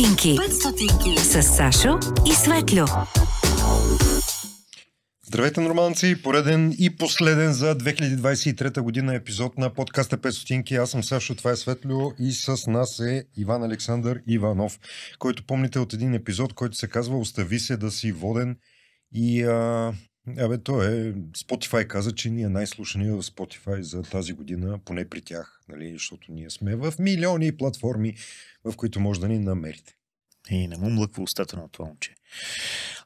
стотинки. 5 стотинки. С Сашо и Светлю. Здравейте, нормалци! Пореден и последен за 2023 година епизод на подкаста 5 стотинки. Аз съм Сашо, това е Светлю и с нас е Иван Александър Иванов, който помните от един епизод, който се казва Остави се да си воден и а, Абе, то е. Spotify каза, че ние най-слушани в Spotify за тази година, поне при тях, нали, защото ние сме в милиони платформи, в които може да ни намерите. И не му млъква устата на това момче.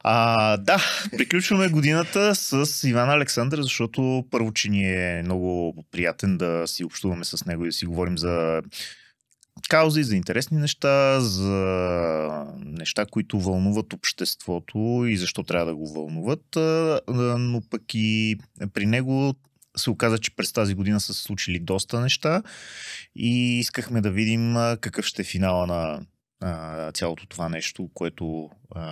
А, да, приключваме годината с Иван Александър, защото първо, че ни е много приятен да си общуваме с него и да си говорим за каузи, за интересни неща, за неща, които вълнуват обществото и защо трябва да го вълнуват. Но пък и при него се оказа, че през тази година са се случили доста неща и искахме да видим какъв ще е финала на цялото това нещо, което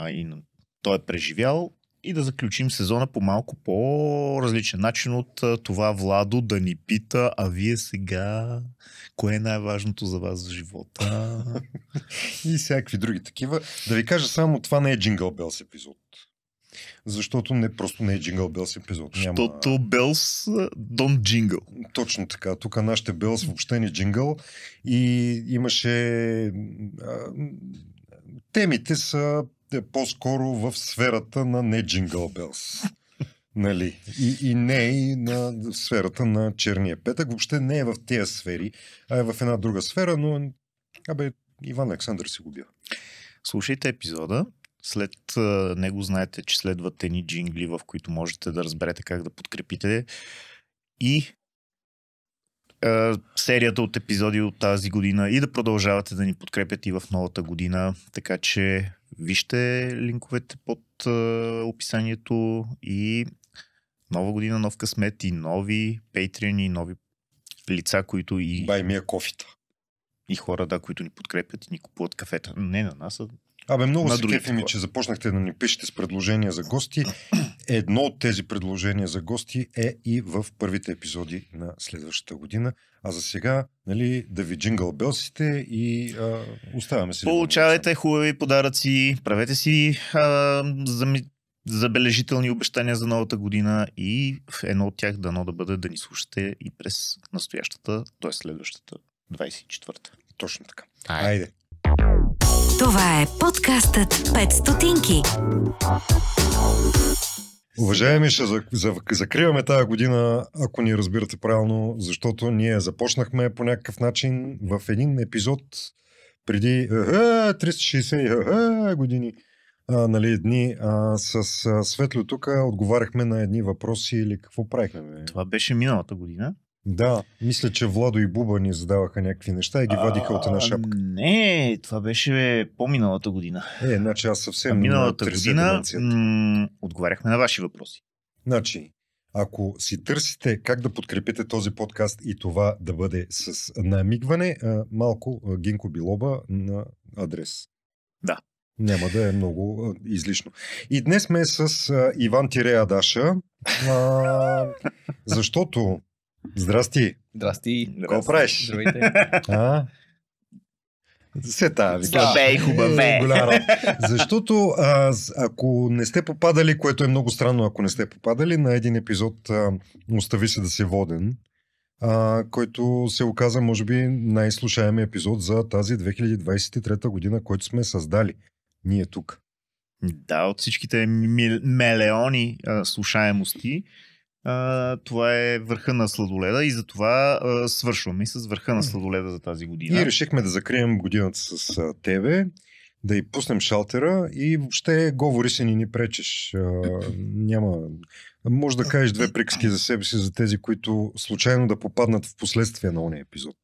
и той е преживял и да заключим сезона по малко по-различен начин от това Владо да ни пита, а вие сега, кое е най-важното за вас в живота? и всякакви други такива. Да ви кажа само, това не е Jingle Bells епизод. Защото не просто не е Jingle Bells епизод. Защото Няма... Bells don't jingle. Точно така. Тук нашите Bells въобще не джингъл. И имаше... Темите са е по-скоро в сферата на не Jingle Bells. Нали? И, и не и на сферата на черния петък. Въобще не е в тези сфери, а е в една друга сфера, но абе, Иван Александър си го. Слушайте епизода. След него знаете, че следват едни джингли, в които можете да разберете как да подкрепите и серията от епизоди от тази година и да продължавате да ни подкрепят и в новата година. Така че вижте линковете под описанието и нова година, нов късмет и нови патреони, нови лица, които и... Бай ми е кофита. И хора, да, които ни подкрепят и ни купуват кафета. Не на нас, а Абе, много се кефи ми, че започнахте да ни пишете с предложения за гости. Едно от тези предложения за гости е и в първите епизоди на следващата година. А за сега, нали, да ви джингъл белсите и а, оставяме се. Получавайте хубави подаръци, правете си а, зами, забележителни обещания за новата година и едно от тях дано да бъде да ни слушате и през настоящата, т.е. следващата 24-та. Точно така. Айде. Това е подкастът 5 стотинки. Уважаеми, ще за, за, закриваме тази година, ако ни разбирате правилно, защото ние започнахме по някакъв начин в един епизод преди 360 години а, нали, дни а, с а, Светло тук отговаряхме на едни въпроси или какво правихме? Това беше миналата година. Да, мисля, че Владо и Буба ни задаваха някакви неща и ги вадиха от една шапка. Не, това беше по-миналата година. Е, значи аз съвсем. А миналата година м- отговаряхме на ваши въпроси. Значи, ако си търсите как да подкрепите този подкаст и това да бъде с намигване, малко Гинко Билоба на адрес. Да. Няма да е много излишно. И днес сме с Иван Тирея Даша, защото Здрасти. Здрасти. Какво правиш? Здравейте. А? Сета, Слабе и хубаве. Защото а, ако не сте попадали, което е много странно, ако не сте попадали на един епизод а, Остави се да се воден, а, който се оказа, може би, най-слушаеми епизод за тази 2023 година, който сме създали. Ние тук. Да, от всичките милиони а, слушаемости, а, това е върха на сладоледа и затова а, свършваме с върха на сладоледа за тази година. И решихме да закрием годината с а, тебе, да и пуснем шалтера и въобще говори се ни ни пречеш. А, няма... Може да кажеш две приказки за себе си, за тези, които случайно да попаднат в последствие на ония епизод.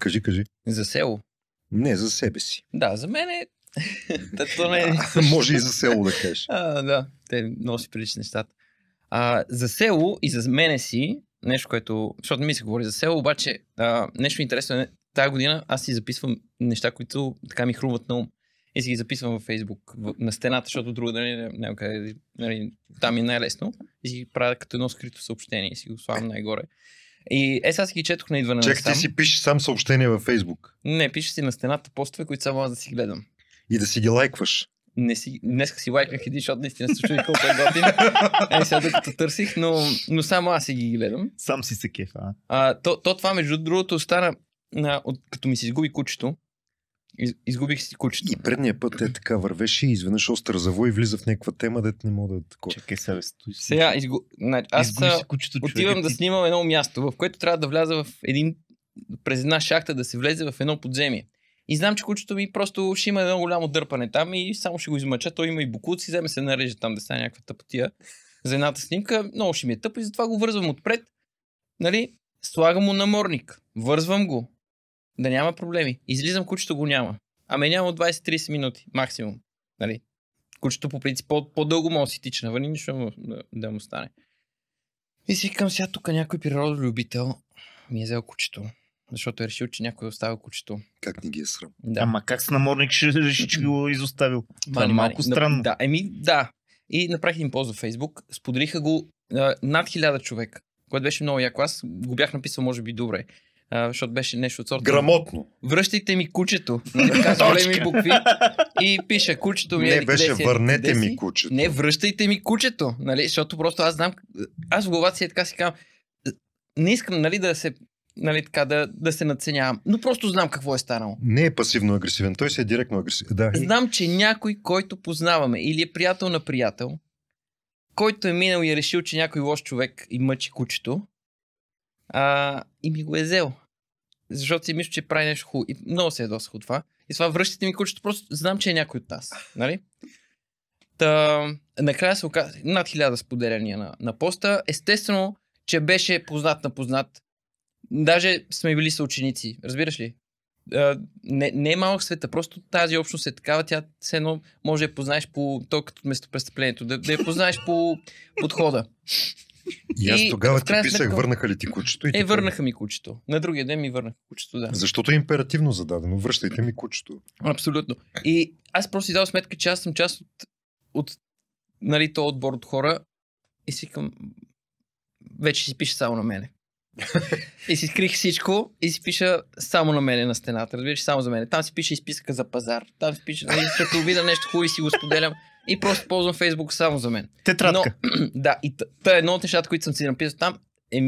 Кажи, кажи. За село? Не, за себе си. Да, за мен е... То не е... Може и за село да кажеш. А, да, те много си приличат нещата. А, за село и за мене си, нещо, което, защото не ми се говори за село, обаче а, нещо интересно е, тази година аз си записвам неща, които така ми хрумват на ум. И си ги записвам във Фейсбук, на стената, защото друга да не, няма къде, нали, там е най-лесно. И си ги правя като едно скрито съобщение и си го слагам най-горе. И е, сега си ги четох на идване Чек, ти насам. си пишеш сам съобщения във Фейсбук Не, пише си на стената постове, които само аз да си гледам. и да си ги лайкваш. Не си, днеска си лайкнах един, защото наистина се чуди колко е готин. Е, сега докато търсих, но, но само аз си ги гледам. Сам си се кефа. а? А, то, то това, между другото, стана а, от, като ми се изгуби кучето. Из, изгубих си кучето. И предния път е така вървеше и изведнъж остър завой влиза в някаква тема, дет не мога да такова. Чакай сега, си. Сега, изгу... значи, аз кучето, човек, отивам е, да ти- снимам едно място, в което трябва да вляза в един, през една шахта да се влезе в едно подземие. И знам, че кучето ми просто ще има едно голямо дърпане там и само ще го измъча. Той има и букуци, вземе се нареже там да стане някаква тъпотия за едната снимка. Много ще ми е тъпо и затова го вързвам отпред. Нали? Слагам му намордник. Вързвам го. Да няма проблеми. Излизам, кучето го няма. Ами няма от 20-30 минути. Максимум. Нали? Кучето по принцип по- по-дълго може да си тича навън и нищо да, му- да, да му стане. И си викам сега тук някой природолюбител ми е взел кучето. Защото е решил, че някой оставил кучето. Как ни ги е срам. Да. Ама как с наморник ще реши, че го е изоставил? Това е Мани, малко странно. Да, еми да. И направих един пост във Фейсбук. Споделиха го а, над хиляда човек, което беше много яко. Аз го бях написал, може би, добре. А, защото беше нещо от сорта. Грамотно. Връщайте ми кучето. Големи букви. И пише, кучето ми е. Не беше върнете ми кучето. Не, връщайте ми кучето, нали? Защото просто аз знам, аз в главата си е така си казвам, не искам, нали, да се, нали, така, да, да се надценявам, но просто знам какво е станало. Не е пасивно агресивен, той си е директно агресивен. Да. Знам, че някой, който познаваме или е приятел на приятел, който е минал и е решил, че някой лош човек и мъчи кучето, а, и ми го е взел. Защото си мисля, че прави нещо хубаво. И много се ядосах от това. И това връщате ми кучето, просто знам, че е някой от нас. Нали? Та, накрая се оказа над хиляда споделяния на, на поста. Естествено, че беше познат на познат. Даже сме били съученици. Разбираш ли? Не, не е малък света, просто тази общност е такава, тя все едно може да я познаеш по то като местопрестъплението, да, да я познаеш по подхода. И аз тогава ти писах, сметка- върнаха ли ти кучето? И Е, върнаха ми кучето. На другия ден ми върнаха кучето, да. Защото е императивно зададено. Връщайте ми кучето. Абсолютно. И аз просто си дал сметка, че аз съм част от, от нали, то отбор от хора и си към вече си пише само на мене. И си скрих всичко и си пиша само на мене на стената. Разбираш, само за мене. Там си пише изписка за пазар. Там си пише, нали, като видя нещо хубаво и си го споделям. И просто ползвам Фейсбук само за мен. Тетрадка. Но, да, и т- та е едно от нещата, които съм си написал там, е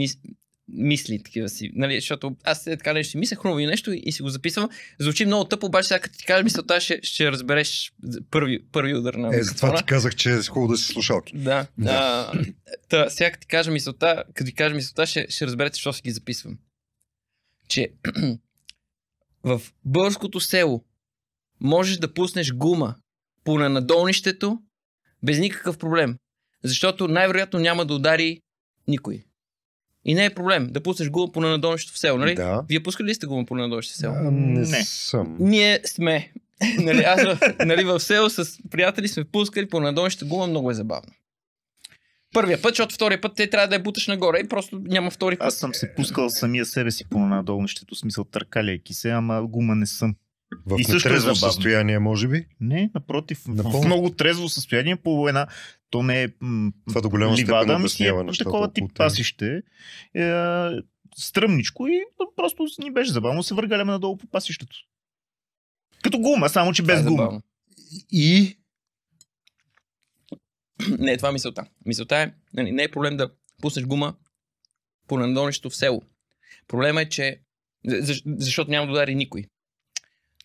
мисли такива си. Нали, защото аз е така нещо си мисля хубаво и нещо и, си го записвам. Звучи много тъпо, обаче сега като ти кажа мисълта, ще, ще разбереш първи, първи удар на Е, затова ти казах, че е хубаво да си слушалки. Да. Да. да. Та, сега като ти кажа мисълта, като ти кажа мисълта, ще, ще разберете, защо си ги записвам. Че в българското село можеш да пуснеш гума по надолнището без никакъв проблем. Защото най-вероятно няма да удари никой. И не е проблем да пуснеш гума по надолнището в село, нали? Да. Вие пускали ли сте гума по надолнището в село? А, не, Не. съм. Ние сме. нали, аз в, нали, в село с приятели сме пускали по надолнището гума, много е забавно. Първия път, защото втория път те трябва да я буташ нагоре и просто няма втори път. Аз съм се пускал самия себе си по надолнището, смисъл търкаляйки се, ама гума не съм. В И също е забавно. състояние, може би. Не, напротив, Напълно. в много трезво състояние по една, то не е м- Това до голяма ливада, ми си е такова тип пасище, е, стръмничко и просто ни беше забавно, се въргаляме надолу по пасището. Като гума, само че без е гума. забавно. И Не, това е мисълта. Мисълта е, нали, не е проблем да пуснеш гума по надолнището в село. Проблема е, че... за- Защото няма да удари никой.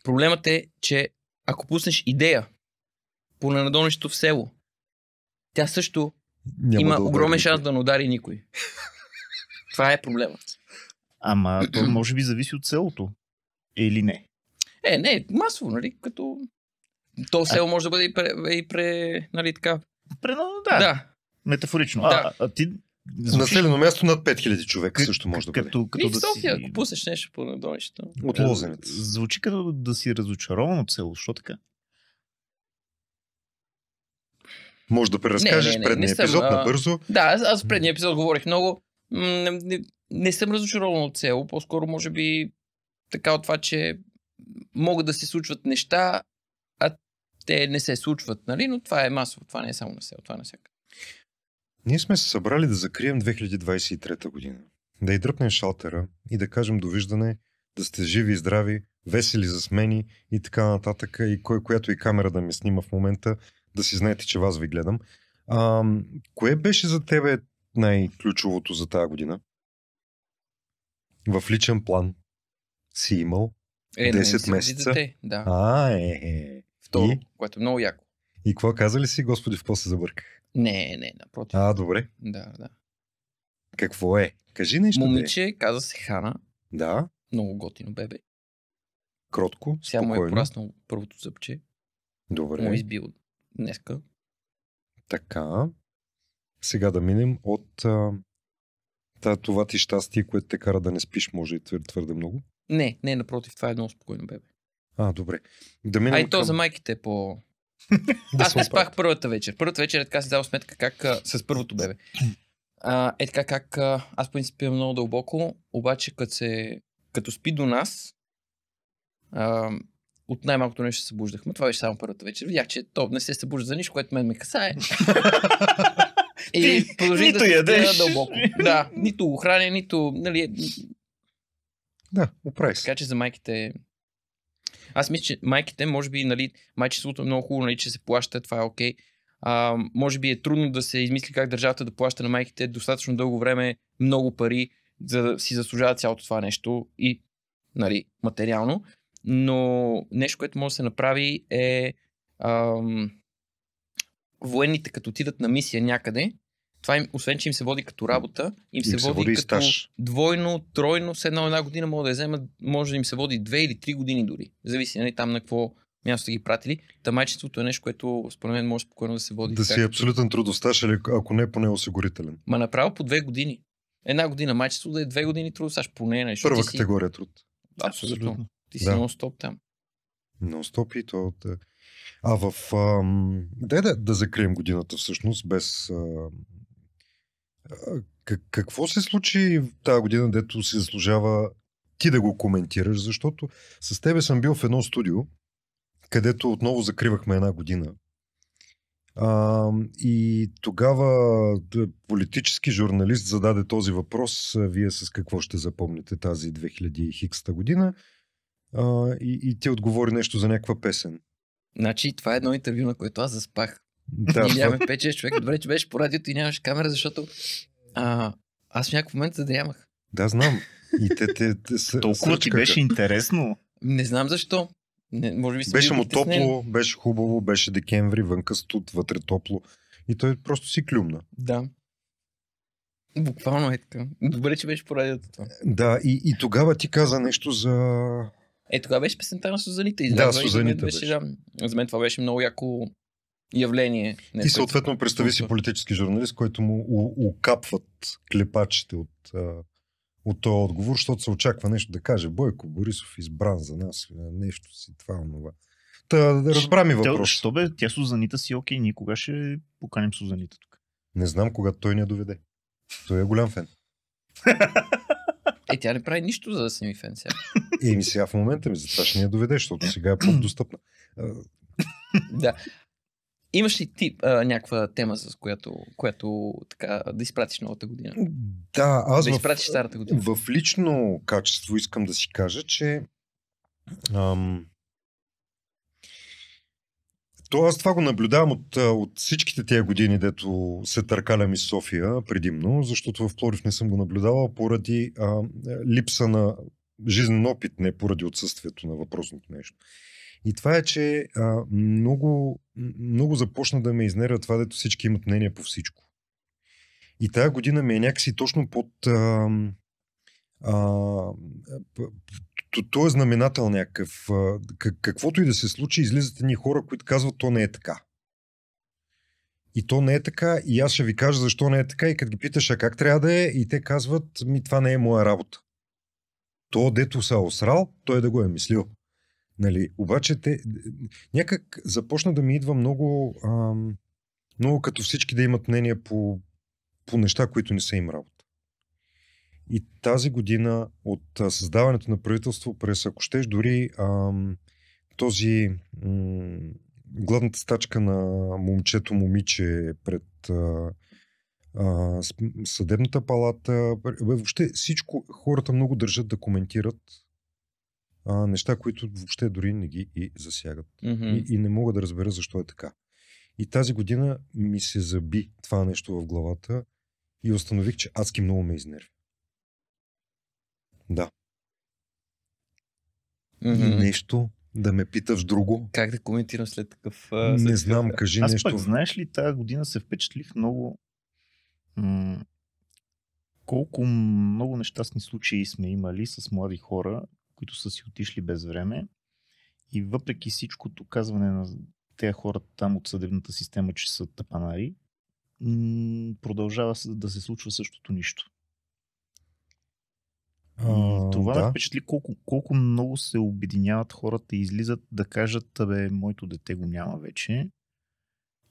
Проблемът е, че ако пуснеш идея по надолнището в село, тя също няма има да огромен шанс да не удари никой. Това е проблемът. Ама то може би зависи от селото. Или не. Е, не, масово, нали? Като... То село може да бъде и пре, и пре нали така. Прено, да, Да. да. метафорично. Да. А, а ти звучиш Населено място над 5000 човека к- също може да бъде. като, И като в да София, си... ако пуснеш нещо по надолнището. От Лозенец. Звучи като да си разочарован от село. Що така? Може да преразкажеш Не, не, не, предния не съм, епизод а, набързо. Да, аз, в предния епизод говорих много. Не, не, не съм разочарован от село, по-скоро може би така от това, че могат да се случват неща, а те не се случват, нали? Но това е масово, това не е само на село, това е на всяка. Ние сме се събрали да закрием 2023 година. да и дръпнем шалтера и да кажем довиждане, да сте живи и здрави, весели за смени и така нататък, и кой, която и камера да ми снима в момента, да си знаете, че вас ви гледам. А, кое беше за тебе най-ключовото за тази година? В личен план си имал? Е, да не 10 ми се роди месеца? Дете. Да. А, е, е. Второ, И? което е много яко. И какво каза ли си, Господи, в какво се забърках? Не, не, напротив. А, добре. Да, да. Какво е? Кажи нещо. е. Момиче, каза се Хана, Да, много готино бебе. кротко, Сега му е спокойно. пораснал първото зъбче. Добре. Му е избил днеска. Така. Сега да минем от а, та, това ти щастие, което те кара да не спиш, може и твърде, много. Не, не, напротив, това е много спокойно бебе. А, добре. Да минем А и то към... за майките е по... Аз не спах първата вечер. Първата вечер е така си дал сметка как а, с първото бебе. А, е така как а, аз по принцип много дълбоко, обаче като, се, като спи до нас, а, от най-малкото нещо се събуждахме. Това беше само първата вечер. Видях, че то не се събужда за нищо, което мен ме касае. И продължих нито да се ядеш. дълбоко. Да, нито го храня, нито... Нали, Да, оправи се. така че за майките... Аз мисля, че майките, може би, нали, майчеството е много хубаво, нали, че се плаща, това е окей. А, може би е трудно да се измисли как държавата да плаща на майките достатъчно дълго време много пари, за да си заслужава цялото това нещо и нали, материално. Но нещо, което може да се направи е ам, военните като отидат на мисия някъде, това им, освен, че им се води като работа, им се, Им се води, води и като стаж. двойно, тройно, с една една година могат да я вземат, може да им се води две или три години дори. Зависи нали, там на какво място ги пратили. Та майчеството е нещо, което според мен може спокойно да се води. Да си като- абсолютен трудов стаж, или ако не поне осигурителен. Ма направо по две години. Една година майчество да е две години трудов стаж поне. Нещо. Първа ти си, категория труд. Абсолютно. Ти си Да. нон-стоп там. Нон-стоп и то от... е, А в... Ам... Дай да, да закрием годината всъщност, без... А... Как, какво се случи тази година, дето си заслужава ти да го коментираш, защото с тебе съм бил в едно студио, където отново закривахме една година. А, и тогава д- политически журналист зададе този въпрос, а, вие с какво ще запомните тази 2000 хикста година. А, и, и ти отговори нещо за някаква песен. Значи, това е едно интервю, на което аз заспах. Да, и нямаме 5-6 човека. Добре, че беше по радиото и нямаше камера, защото а, аз в някакъв момент задрямах. да, знам. И те, те, те се, Толкова ти беше интересно. Не знам защо. Не, може би Беше му топло, беше хубаво, беше декември, вънка студ, вътре топло. И той просто си клюмна. Да. Буквално е така. Добре, че беше по радиото това. Да, и, и тогава ти каза нещо за... Е, тогава беше песента на Сузанита. Да, излязла и за мен Сузанита беше. беше. Да, за мен това беше много яко явление. Не, Ти съответно представи си политически журналист, който му у- укапват клепачите от, а, от този отговор, защото се очаква нещо да каже. Бойко Борисов избран за нас, нещо си, това, онова. Та, да разбра ми въпрос. що бе, тя Сузанита си окей, ние кога ще поканим Сузанита тук? Не знам когато той ни я доведе. Той е голям фен. Е, тя не прави нищо, за да си ми фен сега. Еми сега в момента ми затова ще ни я доведе, защото сега е по-достъпна. Да. Имаш ли ти а, някаква тема, с която, която така да изпратиш новата година? Да, аз да в, изпратиш старата година. в лично качество искам да си кажа, че ам, то аз това го наблюдавам от, от всичките тия години, дето се търкалям из София предимно, защото в Пловдив не съм го наблюдавал поради а, липса на жизнен опит, не поради отсъствието на въпросното нещо. И това е, че а, много, много започна да ме изнервя това, дето всички имат мнение по всичко. И тази година ми е някакси точно под... А, а, то е знаменател някакъв. Каквото и да се случи, излизат едни хора, които казват, то не е така. И то не е така, и аз ще ви кажа защо не е така, и като ги питаш, а как трябва да е, и те казват, ми това не е моя работа. То, дето са осрал, той да го е мислил. Нали, обаче те, някак започна да ми идва много, ам, много като всички да имат мнение по, по неща, които не са им работа. И тази година от създаването на правителство през, ако щеш, дори ам, този м- гладната стачка на момчето момиче пред а, а, съдебната палата, бе, въобще всичко, хората много държат да коментират а, неща, които въобще дори не ги и засягат. Мгм. И, и не мога да разбера защо е така. И тази година ми се заби това нещо в главата и установих, че адски много ме изнерви. Да. И Мгм. нещо да ме питаш друго. Как да коментирам след такъв... а, Не след знам, такъв- кажи Аз нещо. пък, знаеш ли, тази година се впечатлих много м- колко много нещастни случаи сме имали с млади хора, които са си отишли без време. И въпреки всичкото казване на тези хора там от съдебната система, че са тапанари, м- продължава се- да се случва същото нищо. А, това ме да. впечатли колко, колко много се обединяват хората и излизат да кажат, абе, моето дете го няма вече.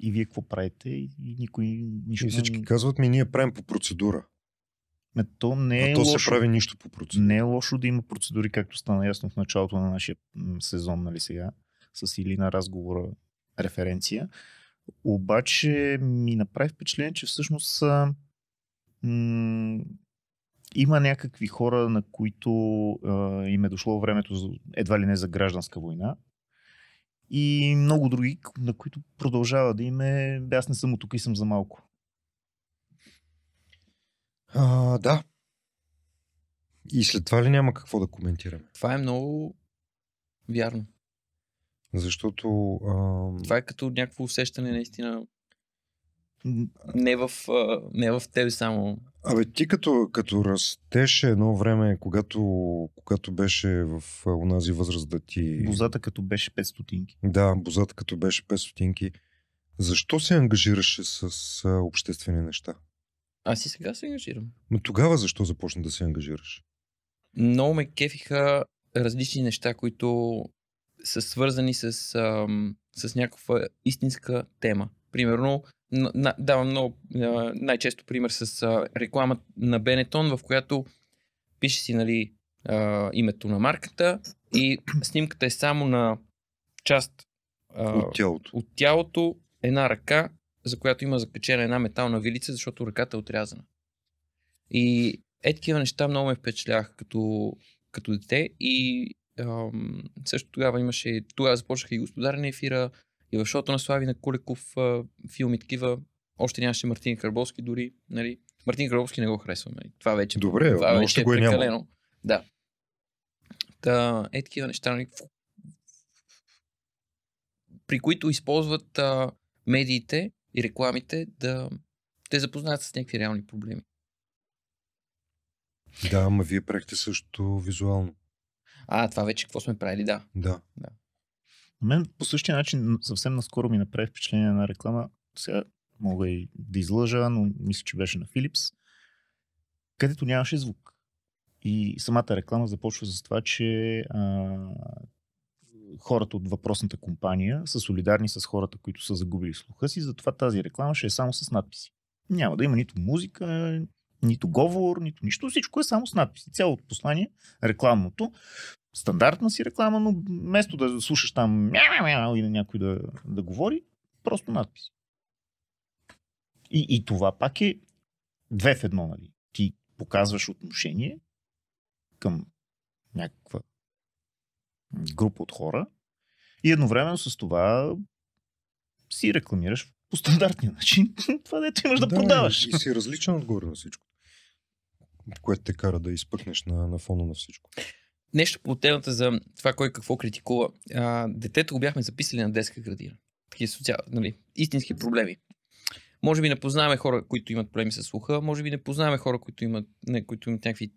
И вие какво правите? И, никой нищо И всички казват ми, ние правим по процедура. Ме, то не а е то лошо. се прави нищо по процедура. Не е лошо да има процедури, както стана ясно в началото на нашия сезон, нали сега, с Илина разговора референция. Обаче ми направи впечатление, че всъщност а, м- има някакви хора, на които а, им е дошло времето за, едва ли не за гражданска война. И много други, на които продължава да им е, «Бе, аз не съм от тук и съм за малко. А, да. И след това ли няма какво да коментираме? Това е много вярно. Защото а, Това е като някакво усещане наистина не в, не в тебе само. Абе, ти като, като растеш едно време, когато, когато беше в онази възраст да ти... Бозата като беше 5 стотинки. Да, бозата като беше 5 стотинки. Защо се ангажираше с обществени неща? Аз и сега се ангажирам. Но тогава защо започна да се ангажираш? Много ме кефиха различни неща, които са свързани с, ам, с някаква истинска тема. Примерно, давам много, най-често пример с реклама на Бенетон, в която пише си нали, името на марката и снимката е само на част От тялото. от тялото, една ръка, за която има закачена една метална вилица, защото ръката е отрязана. И е такива неща много ме впечатляваха като, като дете и ам, също тогава имаше, тогава започнаха и Господар на ефира, и в шоуто на Слави на Куликов а, филми такива. Още нямаше Мартин Карбовски дори. Нали? Мартин Карбовски не го харесвам. Нали? Това вече, Добре, това но вече е е прекалено. Да. Та, е такива неща, нали? при които използват а, медиите и рекламите да те запознаят с някакви реални проблеми. Да, ама вие правихте също визуално. А, това вече какво сме правили, да. Да. На мен по същия начин съвсем наскоро ми направи впечатление на реклама. Сега мога и да излъжа, но мисля, че беше на Philips, където нямаше звук. И самата реклама започва с това, че а, хората от въпросната компания са солидарни с хората, които са загубили слуха си, затова тази реклама ще е само с надписи. Няма да има нито музика, нито говор, нито нищо. Всичко е само с надписи. Цялото послание, рекламното, стандартна си реклама, но вместо да слушаш там мяу-мяу и на някой да, да говори, просто надпис. И, и това пак е две в едно, нали? Ти показваш отношение към някаква група от хора и едновременно с това си рекламираш по стандартния начин това, дето имаш да, продаваш. И, и си различен отгоре на всичко. Което те кара да изпъкнеш на, на фона на всичко. Нещо по темата за това кой какво критикува. А, детето го бяхме записали на детска градина. Такива социал, нали, истински проблеми. Може би не познаваме хора, които имат проблеми с слуха, може би не познаваме хора, които имат, не, които имат някакви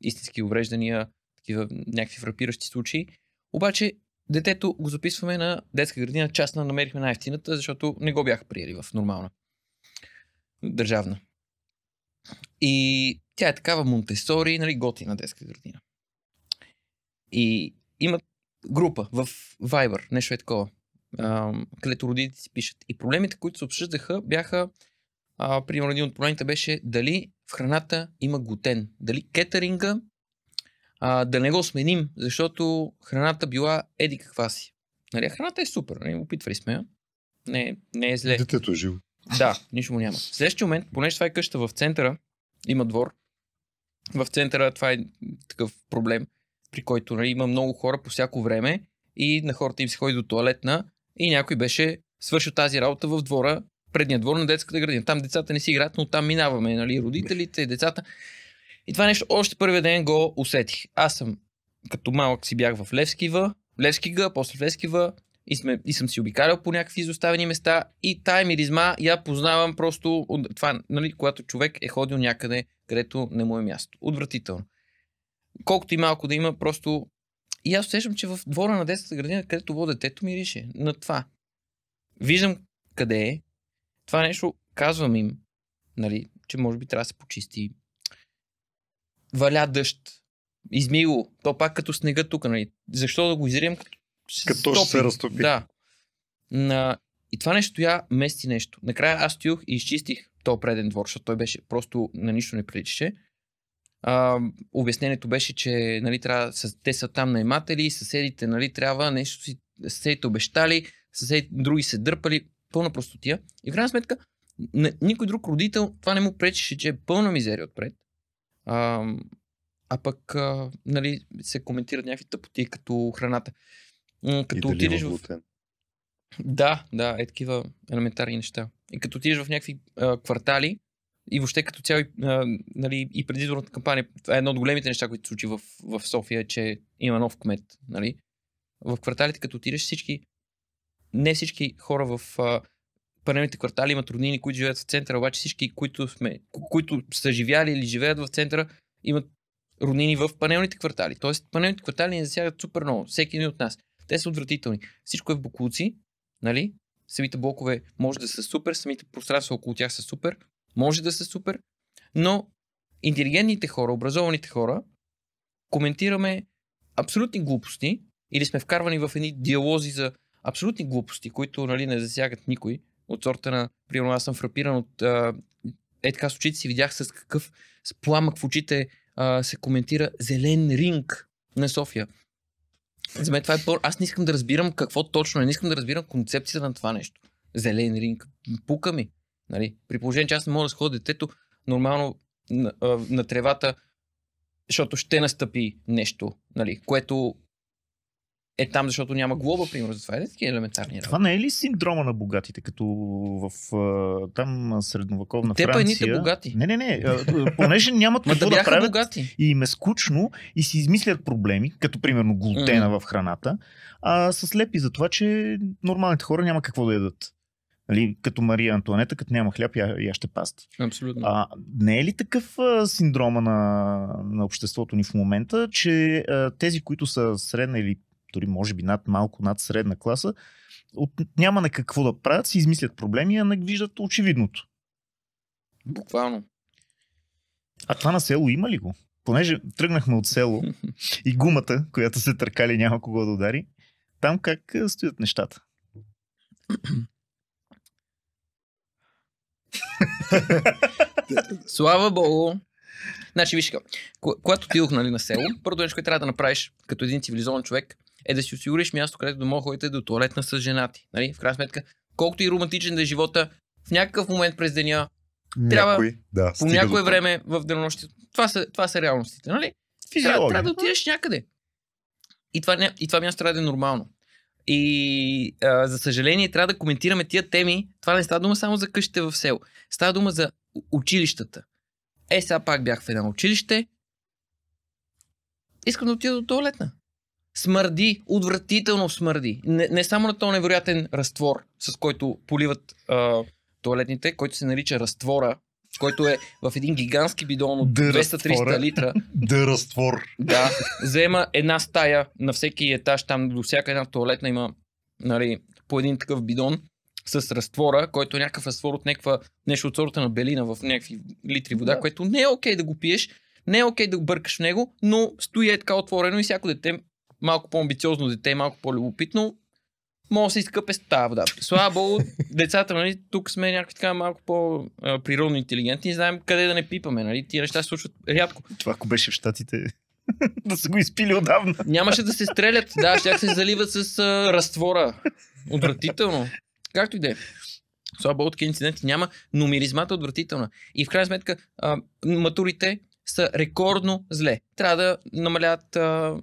истински увреждания, такива някакви фрапиращи случаи. Обаче детето го записваме на детска градина, частна намерихме най-ефтината, защото не го бяха приели в нормална. Държавна. И тя е такава Монтесори, нали, готина детска градина. И имат група в Viber, нещо е такова, а, където родителите си пишат. И проблемите, които се обсъждаха, бяха, а, примерно един от проблемите беше дали в храната има глутен, дали кетеринга а, да не го сменим, защото храната била еди каква си. Нали, храната е супер, нали, опитвали сме я. Не, не е зле. Детето е живо. Да, нищо му няма. В следващия момент, понеже това е къща в центъра, има двор. В центъра това е такъв проблем, при който нали, има много хора по всяко време и на хората им се ходи до туалетна и някой беше свършил тази работа в двора, предния двор на детската градина. Там децата не си играят, но там минаваме, нали, родителите, децата. И това нещо още първия ден го усетих. Аз съм като малък си бях в Левскива, Левски Г, после в Левски В и, сме, и съм си обикалял по някакви изоставени места и тая миризма я познавам просто от това, нали, когато човек е ходил някъде, където не му е място. Отвратително. Колкото и малко да има, просто и аз усещам, че в двора на детската градина, където вода детето, мирише на това. Виждам къде е. Това нещо казвам им, нали, че може би трябва да се почисти. Валя дъжд. Измило. То пак като снега тук, нали. Защо да го изрием като Като ще се разтопи. Да. На... И това нещо я мести нещо. Накрая аз стоях и изчистих то преден двор, защото той беше просто на нищо не приличаше. А, обяснението беше, че нали, трябва, те са там наематели, съседите нали, трябва нещо си, съседите обещали, съседите други се дърпали, пълна простотия. И в крайна сметка, никой друг родител това не му пречеше, че е пълна мизерия отпред. А, а пък а, нали, се коментират някакви тъпоти, като храната. И Като дали отидеш в да, да, е такива елементарни неща. И като отидеш в някакви а, квартали и въобще като цяло а, нали, и предизборната кампания, това е едно от големите неща, които се случи в, в София, че има нов кмет. Нали? В кварталите, като отидеш всички, не всички хора в панелните квартали имат роднини, които живеят в центъра, обаче всички, които, сме, ко- които са живяли или живеят в центъра, имат роднини в панелните квартали. Тоест, панелните квартали ни засягат супер много. Всеки един от нас. Те са отвратителни. Всичко е в буклуци, нали? Самите блокове може да са супер, самите пространства около тях са супер, може да са супер, но интелигентните хора, образованите хора, коментираме абсолютни глупости или сме вкарвани в едни диалози за абсолютни глупости, които нали, не засягат никой. От сорта на, примерно, аз съм фрапиран от а, е така с очите си видях с какъв с пламък в очите а, се коментира зелен ринг на София. За мен това е пъл... Аз не искам да разбирам какво точно е. Не искам да разбирам концепцията на това нещо. Зелен ринг. Пука ми. Нали? При положение, че аз не мога да сходя детето нормално на, на тревата, защото ще настъпи нещо, нали? което е там, защото няма глоба, примерно. За това е такива елементарни работи. Това не е ли синдрома на богатите, като в там средновековна Те Франция? едните богати. Не, не, не. Понеже нямат Ма какво да да, правят богати. и им е скучно и си измислят проблеми, като примерно глутена в храната, а са слепи за това, че нормалните хора няма какво да ядат. Нали, като Мария Антуанета, като няма хляб, я, я ще пасти. Абсолютно. А, не е ли такъв а, синдрома на, на обществото ни в момента, че а, тези, които са средна или дори може би над малко над средна класа, от, няма на какво да правят, си измислят проблеми, а не виждат очевидното. Буквално. А това на село има ли го? Понеже тръгнахме от село и гумата, която се търкали няма кого да удари, там как стоят нещата? Слава Богу. Значи, виж когато отидох нали, на село, първото нещо, което трябва да направиш като един цивилизован човек, е да си осигуриш място, където да мога ходите до туалетна с жена ти. Нали? В крайна сметка, колкото и романтичен да е живота, в някакъв момент през деня, Трябва Някой, да, по някое време в денонощието. Това са, това са реалностите, нали? Трябва, трябва да отидеш някъде. И това, и това място трябва да е нормално. И а, за съжаление трябва да коментираме тия теми. Това не става дума само за къщите в село. Става дума за училищата. Е, сега пак бях в едно училище. Искам да отида до туалетна. Смърди, отвратително смърди. Не, не само на този невероятен разтвор, с който поливат а, туалетните, който се нарича разтвора, който е в един гигантски бидон от Да, 200-300 разтвора. литра. Разтвор. Да, взема една стая на всеки етаж, там до всяка една туалетна има нали, по един такъв бидон с разтвора, който е някакъв разтвор от някаква нещо от сорта на белина в някакви литри вода, Да. което не е окей да го пиеш, не е окей да го бъркаш в него, но стои е така отворено и всяко дете, малко по-амбициозно дете, малко по-любопитно, може да се с тази вода. Слава богу, децата, нали, тук сме някакви така малко по-природно интелигентни и знаем къде да не пипаме. Нали? Тия неща се случват рядко. Това ако беше в Штатите, да са го изпили отдавна. Нямаше да се стрелят. Да, ще се заливат с а, разтвора. Отвратително. Както и да е. богу, такива инциденти няма, но миризмата е отвратителна. И в крайна сметка, а, матурите са рекордно зле. Трябва да намалят а,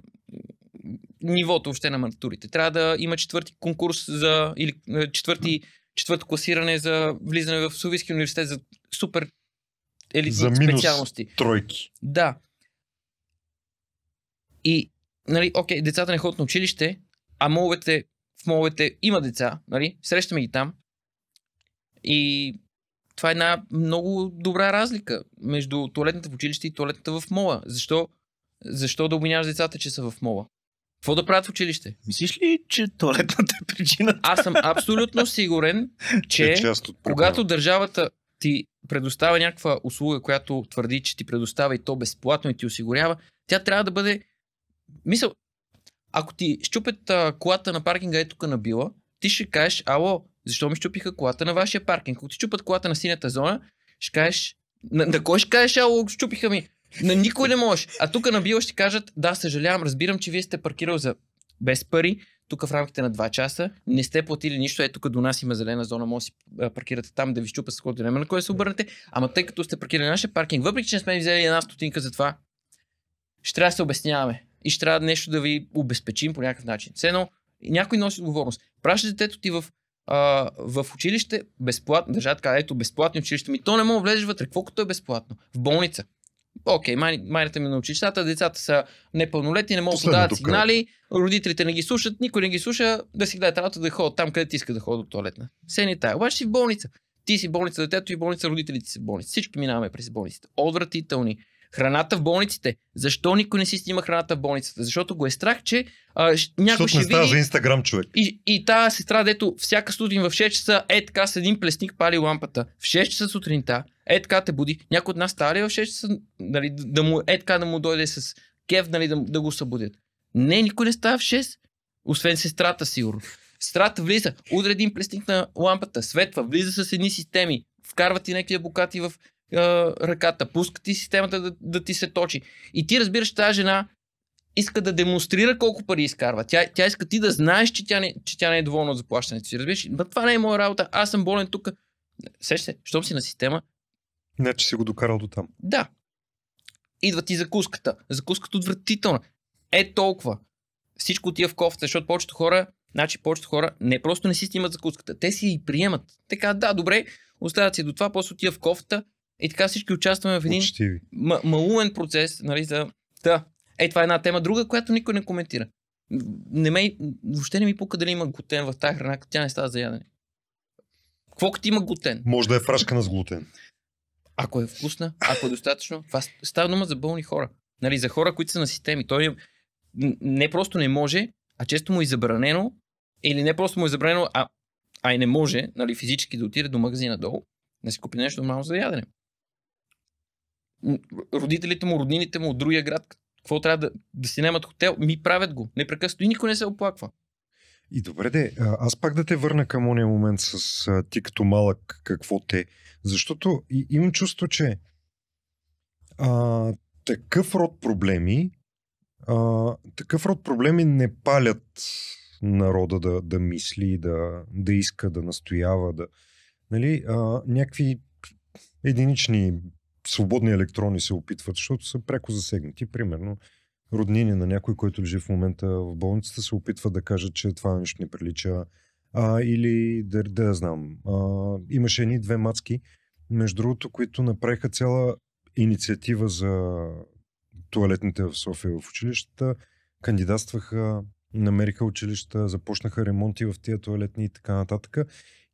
нивото въобще на матурите. Трябва да има четвърти конкурс за, или а, четвърти, четвърто класиране за влизане в Софийски университет за супер елитни За минус специалности. тройки. Да. И, нали, окей, децата не ходят на училище, а моловете, в моловете има деца, нали, срещаме ги там. И това е една много добра разлика между туалетната в училище и туалетната в мола. Защо, защо да обвиняваш децата, че са в мола? Какво да правят в училище? Мислиш ли, че туалетната е причина? Аз съм абсолютно сигурен, че е когато държавата ти предоставя някаква услуга, която твърди, че ти предоставя и то безплатно и ти осигурява, тя трябва да бъде... Мисъл, ако ти щупят а, колата на паркинга е тук на Била, ти ще кажеш, ало, защо ми щупиха колата на вашия паркинг? Ако ти щупат колата на синята зона, ще кажеш, на, на кой ще кажеш, ало, щупиха ми? На никой не можеш. А тук на Била ще кажат, да, съжалявам, разбирам, че вие сте паркирал за без пари, тук в рамките на 2 часа, не сте платили нищо, е тук до нас има зелена зона, може да си паркирате там, да ви щупа с който няма на да се обърнете, ама тъй като сте паркирали на нашия паркинг, въпреки че не сме взели една стотинка за това, ще трябва да се обясняваме и ще трябва нещо да ви обезпечим по някакъв начин. Едно, някой носи отговорност. Праща детето ти в, в училище безплатно, държат така, ето безплатни училища, ми то не мога влезеш вътре, като е безплатно? В болница. Окей, май, майната ми на училищата, децата са непълнолетни, не могат да подават сигнали, родителите не ги слушат, никой не ги слуша, да си гледат работа да ходят там, където иска да ходят до туалетна. Все не тая. Обаче си в болница. Ти си болница, детето и болница, родителите си в болница. Всички минаваме през болниците. Отвратителни. Храната в болниците. Защо никой не си снима храната в болницата? Защото го е страх, че а, някой Защото ще не става види... за Инстаграм човек. И, и тази сестра, дето всяка сутрин в 6 часа е така с един плесник пали лампата. В 6 часа сутринта е така те буди. Някой от нас става ли в 6 часа нали, да- му, е така да му дойде с кев, нали, да, да го събудят? Не, никой не става в 6. Освен сестрата, сигурно. Сестрата влиза, удря един плесник на лампата, светва, влиза с едни системи, вкарва ти някакви букати в ръката, пуска ти системата да, да ти се точи. И ти разбираш, тази жена иска да демонстрира колко пари изкарва. Тя, тя иска ти да знаеш, че тя не, че тя не е доволна от заплащането си. Разбираш? Ма това не е моя работа. Аз съм болен тук. Сеш се, щом си на система, Не, че си го докарал до там. да. Идва ти закуската. Закуската отвратителна. Е толкова. Всичко отива в кофта, защото повечето хора, значи повечето хора не просто не си снимат закуската, те си и приемат. Така, да, добре, оставят си до това, после отива в кофта и така всички участваме в един Учтиви. м- малумен процес, нали, за... Да. Е, това е една тема. Друга, която никой не коментира. Не ме, въобще не ми пука дали има глутен в тази храна, като тя не става за ядене. Какво като има глутен? Може да е фрашка на с глутен. Ако е вкусна, ако е достатъчно, това става дума за болни хора. Нали, за хора, които са на системи. Той е- н- не просто не може, а често му е забранено, или не просто му е забранено, а, а и не може, нали, физически да отиде до магазина долу, да си купи нещо нормално за ядене. Родителите му, роднините му от другия град, какво трябва да, да си немат хотел, ми правят го. Непрекъснато и никой не се оплаква. И добре де, аз пак да те върна към ония момент с а, ти като малък, какво те. Защото и, имам чувство, че а, такъв род проблеми а, такъв род проблеми не палят народа да, да мисли, да, да иска, да настоява, да... Нали, а, някакви единични свободни електрони се опитват, защото са пряко засегнати. Примерно, роднини на някой, който лежи в момента в болницата, се опитват да кажат, че това нещо не прилича. А, или да, да знам. А, имаше едни две мацки, между другото, които направиха цяла инициатива за туалетните в София в училищата, кандидатстваха, намериха училища, започнаха ремонти в тия туалетни и така нататък.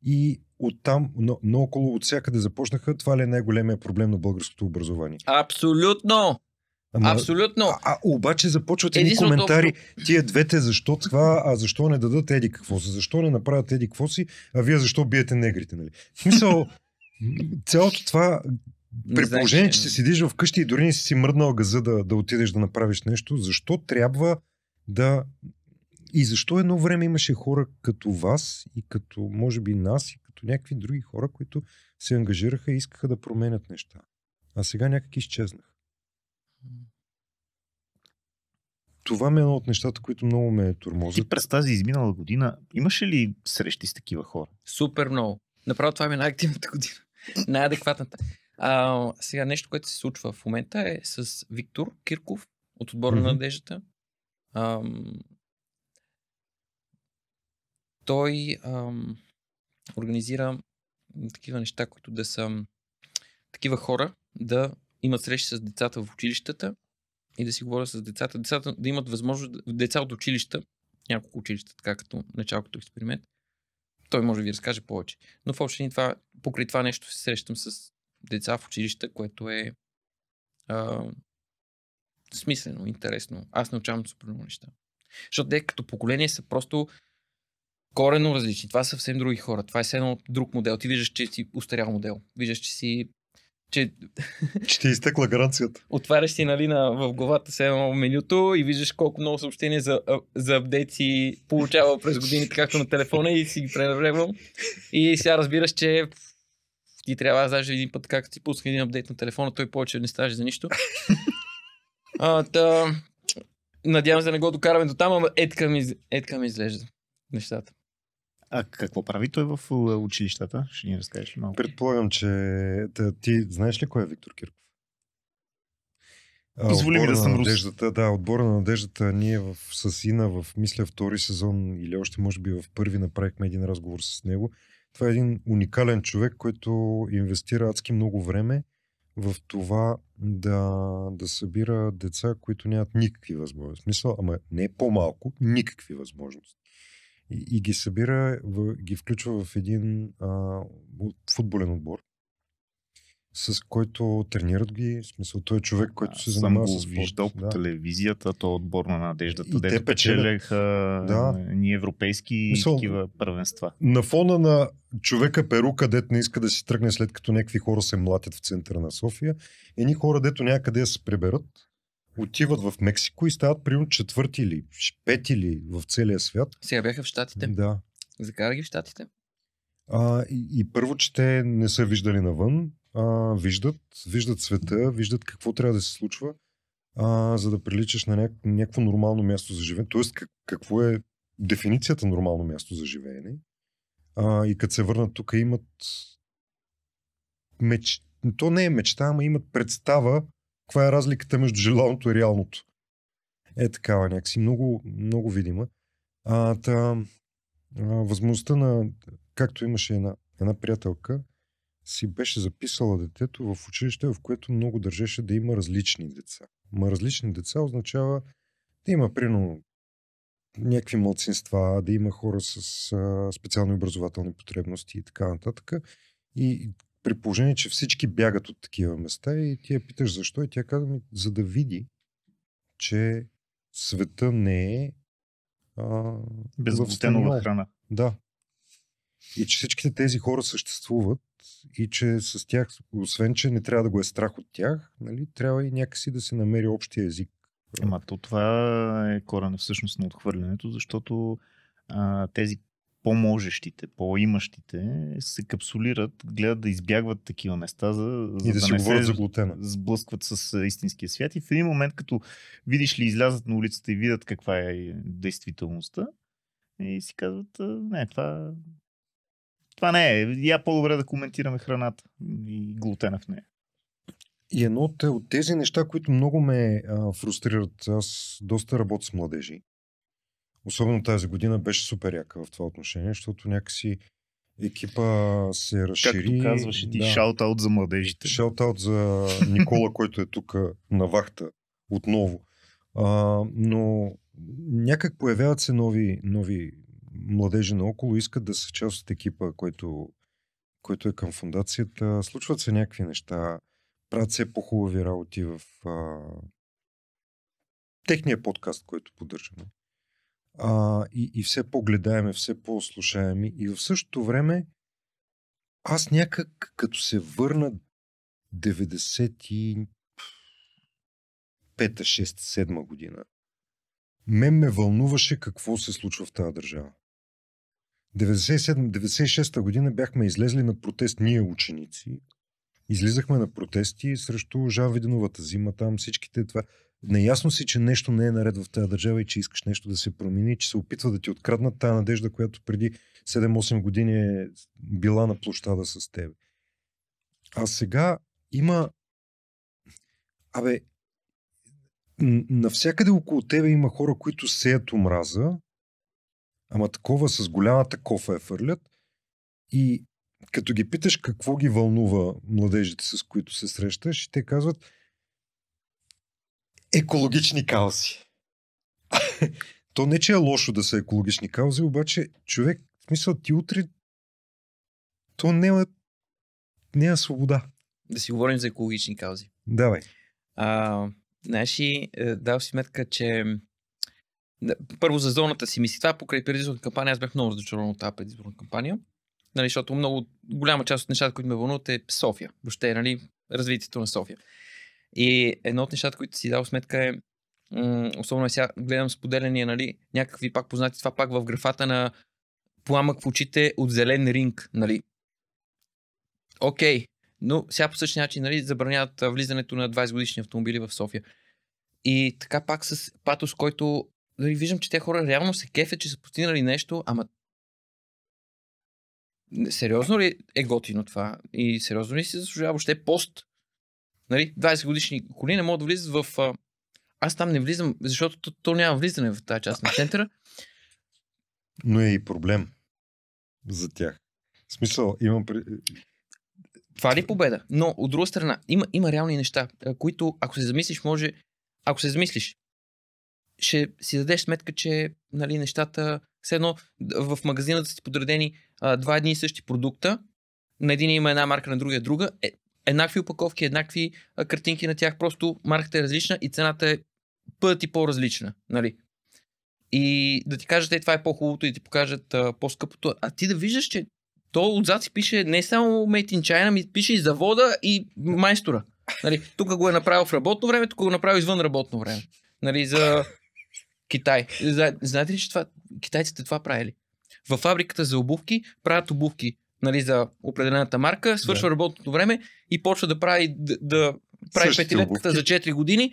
И оттам, но, но около от всякъде започнаха, това ли е най-големия проблем на българското образование? Абсолютно! Ама, Абсолютно! а, а, обаче започват едни коментари, тия двете защо това, а защо не дадат еди какво си, защо не направят еди какво си, а вие защо биете негрите, нали? В смисъл, цялото това, при положение, че- си седиш вкъщи и дори не си си мръднал газа да, да отидеш да направиш нещо, защо трябва да... И защо едно време имаше хора като вас и като, може би, нас и като някакви други хора, които се ангажираха и искаха да променят неща. А сега някак изчезнах. Това ми е едно от нещата, които много ме Ти турмозят. през тази изминала година имаше ли срещи с такива хора? Супер много. Направо това ми е най-активната година. Най-адекватната. А, сега нещо, което се случва в момента е с Виктор Кирков от отбора Мгм. на надеждата. Ам, той ам, организира такива неща, които да са такива хора да имат срещи с децата в училищата и да си говорят с децата. Децата да имат възможност, деца от училища, няколко училища, така като начало като експеримент. Той може да ви разкаже повече. Но в общи линии това, покрай това нещо се срещам с деца в училища, което е а, смислено, интересно. Аз научавам супер много неща. Защото те като поколение са просто корено различни. Това са съвсем други хора. Това е все едно друг модел. Ти виждаш, че си устарял модел. Виждаш, че си че Че ти е изтекла гаранцията. отваряш си нали, на, в главата се едно менюто и виждаш колко много съобщения за, за апдейт си получава през годините, както на телефона и си ги пренебрегвам. И сега разбираш, че ти трябва даже един път, както ти пусках един апдейт на телефона, той повече не ставаш за нищо. А, та, надявам се да не го докараме до там, ама е така ми, е така ми изглежда нещата. А какво прави той в а, училищата? Ще ни разкажеш малко. Предполагам, че ти знаеш ли кой е Виктор Кирков? Позволи ми да съм надеждата, Да, отбора на надеждата. Ние в, с Ина в, мисля, втори сезон или още може би в първи направихме един разговор с него. Това е един уникален човек, който инвестира адски много време в това да, да събира деца, които нямат никакви възможности. В Смисъл, ама не по-малко, никакви възможности. И, и ги събира, в, ги включва в един а, футболен отбор, с който тренират ги. В смисъл, той е човек, който се занимава с спорт. виждал по да. телевизията, то е отбор на надеждата, И те дето печелят. печелеха Да. ни европейски Мисъл- такива първенства. На фона на човека Перука, дет не иска да си тръгне след като някакви хора се млатят в центъра на София, едни хора, дето някъде се преберат, отиват в Мексико и стават примерно четвърти или пети или в целия свят. Сега бяха в Штатите. Да. Закара ги в Штатите. А, и, и първо, че те не са виждали навън, а, виждат, виждат света, виждат какво трябва да се случва, а, за да приличаш на няк- някакво нормално място за живеене. Тоест, как, какво е дефиницията нормално място за живеене. А, и като се върнат тук, имат меч... То не е мечта, ама имат представа каква е разликата между желаното и реалното. Е такава някакси, много, много видима. А, та, а, възможността на, както имаше една, една приятелка, си беше записала детето в училище, в което много държеше да има различни деца. Ма различни деца означава да има, примерно, някакви младсинства, да има хора с а, специални образователни потребности и така нататък. И при положение, че всички бягат от такива места и ти я питаш защо и тя казва ми, за да види, че света не е Безглутенова храна. Да. И че всичките тези хора съществуват и че с тях, освен че не трябва да го е страх от тях, нали, трябва и някакси да се намери общия език. Ама то това е корена всъщност на отхвърлянето, защото а, тези по-можещите, по-имащите се капсулират, гледат да избягват такива места, за, за И да, си не се за глутена. сблъскват с истинския свят. И в един момент, като видиш ли излязат на улицата и видят каква е действителността, и си казват, не, това, това не е. Я по-добре да коментираме храната и глутена в нея. И едно от тези неща, които много ме а, фрустрират, аз доста работя с младежи. Особено тази година беше супер яка в това отношение, защото някакси екипа се разшири. Както казваше ти, да. шаут-аут за младежите. Шаутаут за Никола, който е тук на вахта отново. А, но някак появяват се нови, нови младежи наоколо, искат да са част от екипа, който, който е към фундацията. Случват се някакви неща, правят се по-хубави работи в а, техния подкаст, който поддържаме. А, и, и все по-гледаеме, все по-слушаеми. И в същото време аз някак, като се върна 95-та, 6 7 година, мен ме вълнуваше какво се случва в тази държава. 97-96-та година бяхме излезли на протест ние ученици. Излизахме на протести срещу Жан Виденовата зима, там всичките това. Неясно си, че нещо не е наред в тази държава и че искаш нещо да се промени, че се опитва да ти откраднат тази надежда, която преди 7-8 години е била на площада с теб. А сега има... Абе, навсякъде около тебе има хора, които сеят омраза, ама такова с голямата кофа я фърлят и като ги питаш какво ги вълнува младежите, с които се срещаш, те казват екологични каузи. То не, че е лошо да са екологични каузи, обаче човек, в смисъл ти утре то няма, няма свобода. Да си говорим за екологични каузи. Давай. А, знаеш ли, е, дал си сметка, че първо за зоната си мисли. Това покрай предизборната кампания, аз бях много разочарован от тази предизборна кампания. Нали, защото много голяма част от нещата, които ме вълнуват е София. Въобще, нали, развитието на София. И едно от нещата, които си дал сметка е, особено сега гледам споделяния, нали, някакви пак познати, това пак в графата на пламък в очите от зелен ринг, нали. Окей, но сега по същия начин, нали, забраняват влизането на 20 годишни автомобили в София. И така пак с патос, който нали, виждам, че те хора реално се кефят, че са постигнали нещо, ама сериозно ли е готино това? И сериозно ли си заслужава въобще пост? Нали, 20 годишни коли не могат да влизат в... а, Аз там не влизам, защото то, то няма влизане в тази част на центъра. Но е и проблем за тях. В смисъл, имам... Това ли е победа? Но от друга страна, има, има реални неща, които, ако се замислиш, може. Ако се замислиш, ще си дадеш сметка, че нали, нещата. Все едно в магазина да са ти подредени а, два едни и същи продукта. На един има една марка, на другия друга. Е, еднакви опаковки, еднакви а, картинки на тях. Просто марката е различна и цената е пъти по-различна. Нали? И да ти кажат, е, това е по-хубавото и ти покажат а, по-скъпото. А ти да виждаш, че то отзад си пише не само Made in China, ми пише и завода и майстора. Нали, тук го е направил в работно време, тук го е направил извън работно време. Нали, за Китай. Зна- Знаете ли, че това, китайците това правили? Във фабриката за обувки правят обувки нали, за определената марка, свършва Да. работното време и почва да прави, да, да прави петилетката за 4 години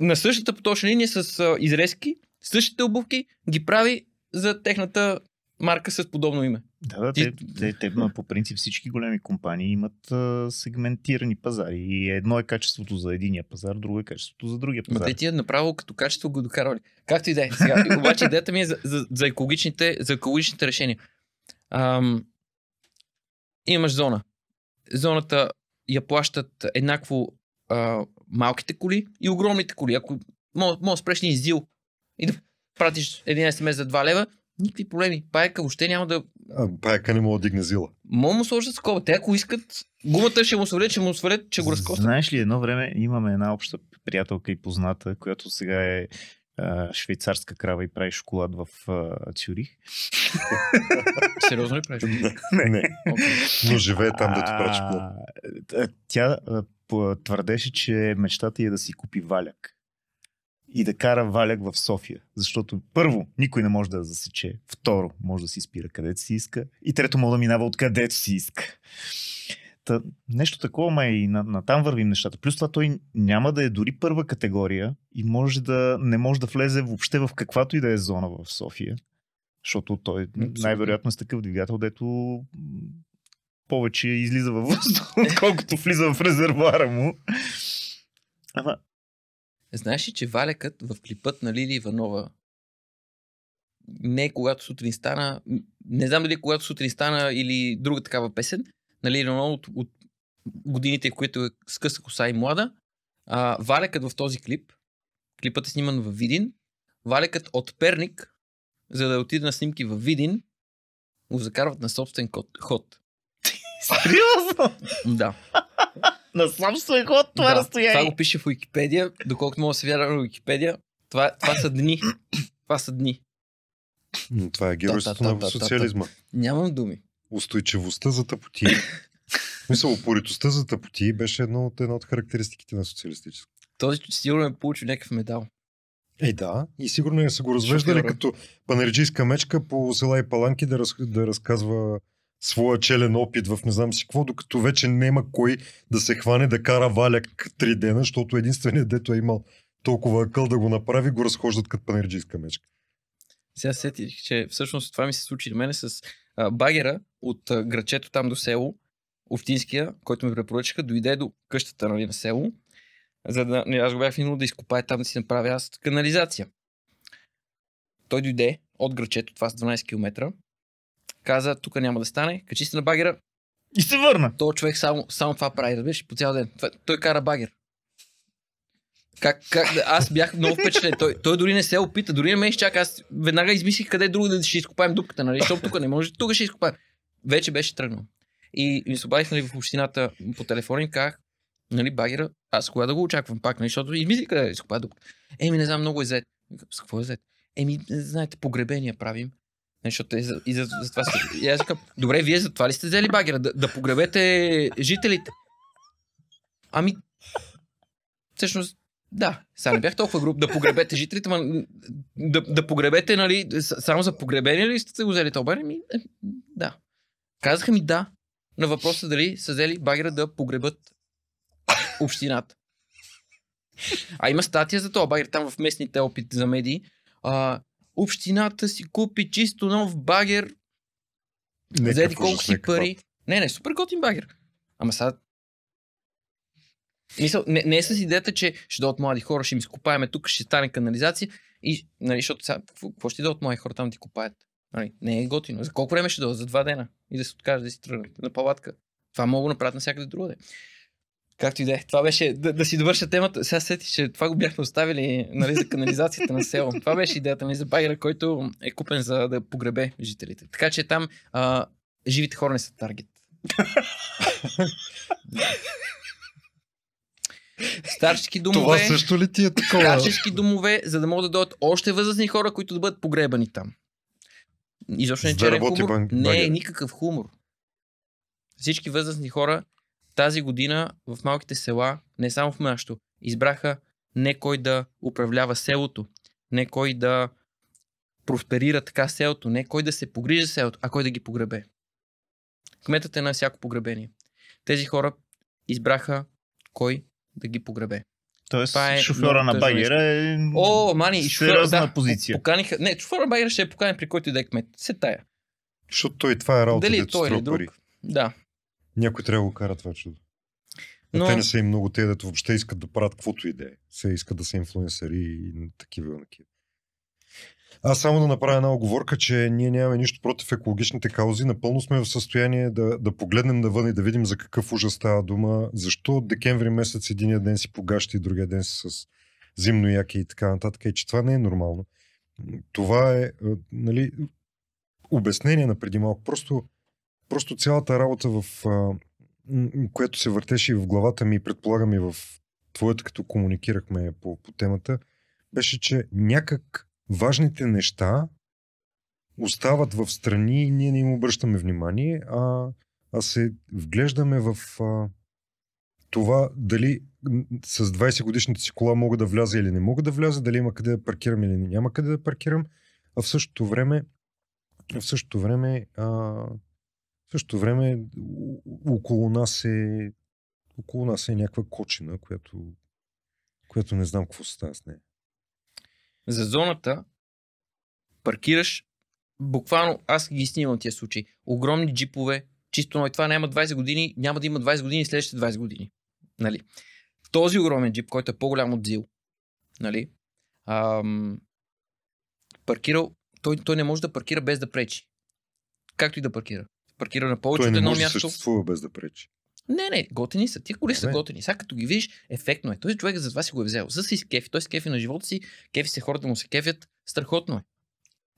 на същата поточна линия с а, изрезки, същите обувки ги прави за техната марка с подобно име. Да, да, Ти- те, те, те, ма, по принцип всички големи компании имат а, сегментирани пазари. И едно е качеството за единия пазар, друго е качеството за другия Ма пазар. те тия направо като качество го докарвали. Както и да е. Сега, обаче идеята ми е за, за, за, екологичните, за екологичните решения. Ам, имаш зона. Зоната я плащат еднакво а, малките коли и огромните коли. Ако може, да спреш един зил и да пратиш един СМС за 2 лева, никакви проблеми. Пайка въобще няма да... А, паяка не мога да дигне зила. Мога да му сложат скоба. Те ако искат, гумата ще му свалят, ще му свалят, че го разкосят. Знаеш ли, едно време имаме една обща приятелка и позната, която сега е а, швейцарска крава и прави шоколад в а, Цюрих. Сериозно ли правиш? Не, Окей. но живее там да ти прачи плод. А, Тя а, твърдеше, че мечтата е да си купи валяк. И да кара валяк в София. Защото първо, никой не може да я засече. Второ, може да си спира където си иска. И трето, може да минава откъдето си иска. Та, нещо такова, ма и на, на там вървим нещата. Плюс това той няма да е дори първа категория и може да не може да влезе въобще в каквато и да е зона в София. Защото той най-вероятно е с такъв двигател, дето повече излиза във въздух, отколкото влиза в резервуара му. Ама, Знаеш ли, че валекът в клипът на Лили Иванова не е когато сутрин стана, не знам дали когато сутрин стана или друга такава песен, на Лили Иванова от, от годините, в които е с къса коса и млада. А, валекът в този клип, клипът е сниман в Видин, валекът от Перник, за да отиде на снимки в Видин, го закарват на собствен код, ход. сериозно? Да. На собствен ход това да, разстояние. Това го пише в Уикипедия, доколкото мога да се вярва в Уикипедия. Това, това са дни. Това са дни. Това е геройството на социализма. Нямам думи. Устойчивостта за тъпоти. В Мисъл, упоритостта за тъпоти беше едно от, една от характеристиките на социалистическо. Този сигурно е получил някакъв медал. Е, да. И сигурно е са го развеждали Шофьора. като панерджийска мечка по села и паланки да, раз, да разказва своя челен опит в не знам си какво, докато вече няма кой да се хване да кара валяк три дена, защото единственият дето е имал толкова акъл да го направи, го разхождат като панерджийска мечка. Сега се сетих, че всъщност това ми се случи на мене с а, багера от а, грачето там до село, Офтинския, който ми препоръчаха, дойде до къщата нали, на село, за да, не, аз го бях минал да изкопая там да си направя аз канализация. Той дойде от грачето, това с 12 км, каза, тук няма да стане, качи се на багера, И се върна. то човек само, само това прави, разбираш, по цял ден. Това, той кара багер. Как, как, аз бях много впечатлен. Той, той дори не се опита, дори не ме изчака. Аз веднага измислих къде друго да ще изкопаем дупката, нали? Защото тук не може, тук ще изкопаем. Вече беше тръгнал. И ми се обадих нали, в общината по телефона и казах, нали, багера, аз кога да го очаквам пак, нали, защото измислих къде да изкопая дупката. Еми, не знам, много е зет. С какво е зет? Еми, знаете, погребения правим. Не, Защото е за, и за, за това се... И аз викам, добре, вие за това ли сте взели багера? Да, да погребете жителите? Ами, всъщност, да. Сега не бях толкова груб да погребете жителите, ма да, да погребете, нали, само за погребение ли сте го взели това? Ами, е, да. Казаха ми да на въпроса дали са взели багера да погребат общината. А има статия за това багер там в местните опит за медии. А, общината си купи чисто нов багер, Нека взети в колко си пари. Не, не, супер готин багер. Ама сега... Мисъл, не, не е с идеята, че ще дойдат млади хора, ще им скопаеме тук, ще стане канализация. И, нали, защото сега, какво, ще дойдат млади хора там да ти копаят? Нали, не е готино. За колко време ще дойдат? За два дена. И да се откажат да си тръгнат на палатка. Това мога да направят навсякъде другаде. Както и да е. Това беше да, да си довърша темата. Сега сетих, че това го бяхме оставили нали, за канализацията на село. Това беше идеята нали, за багера, който е купен за да погребе жителите. Така че там а, живите хора не са таргет. Старчески домове, Това също ли ти е такова? старчески домове, за да могат да дойдат още възрастни хора, които да бъдат погребани там. Изобщо не да черен хумор. бан- Не е никакъв хумор. Всички възрастни хора тази година в малките села, не само в нашото, избраха не кой да управлява селото, не кой да просперира така селото, не кой да се погрижи за селото, а кой да ги погребе. Кметът е на всяко погребение. Тези хора избраха кой да ги погребе. Тоест, Това е шофьора на багера е О, мани, и шофьор, сериозна да, позиция. Поканиха, не, шофьора на Байгера ще е поканен при който и да е кмет. Се тая. Защото той това е работа, Дали е дето той или струва друг? пари. Да. Някой трябва да го кара това чудо. Но... Те не са и много те, дето въобще искат да правят каквото и да е. Се искат да са инфлуенсъри и такива такива. Аз само да направя една оговорка, че ние нямаме нищо против екологичните каузи. Напълно сме в състояние да, да погледнем навън и да видим за какъв ужас става дума. Защо декември месец единия ден си погащи, другия ден си с зимно яки и така нататък. И че това не е нормално. Това е, нали, обяснение на преди малко. Просто, просто цялата работа в което се въртеше и в главата ми, и предполагам и в твоята, като комуникирахме по, по темата, беше, че някак важните неща остават в страни и ние не им обръщаме внимание, а, а се вглеждаме в а, това дали с 20 годишната си кола мога да вляза или не мога да вляза, дали има къде да паркирам или няма къде да паркирам, а в същото време в същото време а, в същото време около нас е около нас е някаква кочина, която, която не знам какво става с нея. За зоната паркираш буквално, аз ги снимам тия случаи. Огромни джипове, чисто но това няма 20 години, няма да има 20 години следващите 20 години. Нали? Този огромен джип, който е по-голям от ЗИЛ, нали? Ам, паркирал, той, той не може да паркира без да пречи. Както и да паркира. Паркира на повече Той от не едно може да място. съществува без да пречи. Не, не, готини са. Тия коли са готини. Сега като ги видиш, ефектно е. Този човек за това си го е взел. За си кефи. Той се кефи на живота си, кефи се хората му се кефят. Страхотно е.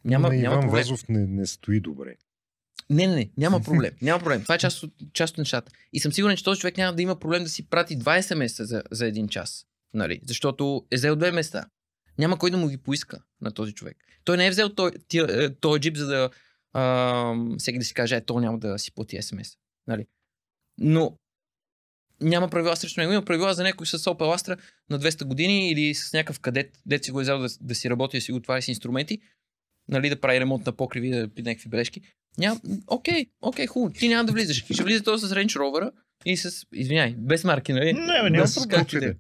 Няма, на няма Иван проблем. Вазов не, не стои добре. Не, не, не, няма проблем. Няма проблем. Това е част от, част от нещата. И съм сигурен, че този човек няма да има проблем да си прати 20 месеца за, за един час. Нали? Защото е взел две места. Няма кой да му ги поиска на този човек. Той не е взел е, този джип, за да а, всеки да си каже, е, то няма да си плати СМС. Нали? Но няма правила срещу него. Има правила за някой с Opel Astra на 200 години или с някакъв кадет, дет си го е взел да, да си работи, да си го отваря с инструменти, нали, да прави ремонт на покриви, да пи някакви бележки. Няма, окей, окей, хубаво. Ти няма да влизаш. Ще влиза този с Range Rover и с, извиняй, без марки, нали? Не, бе, Да, няма проблем. да е.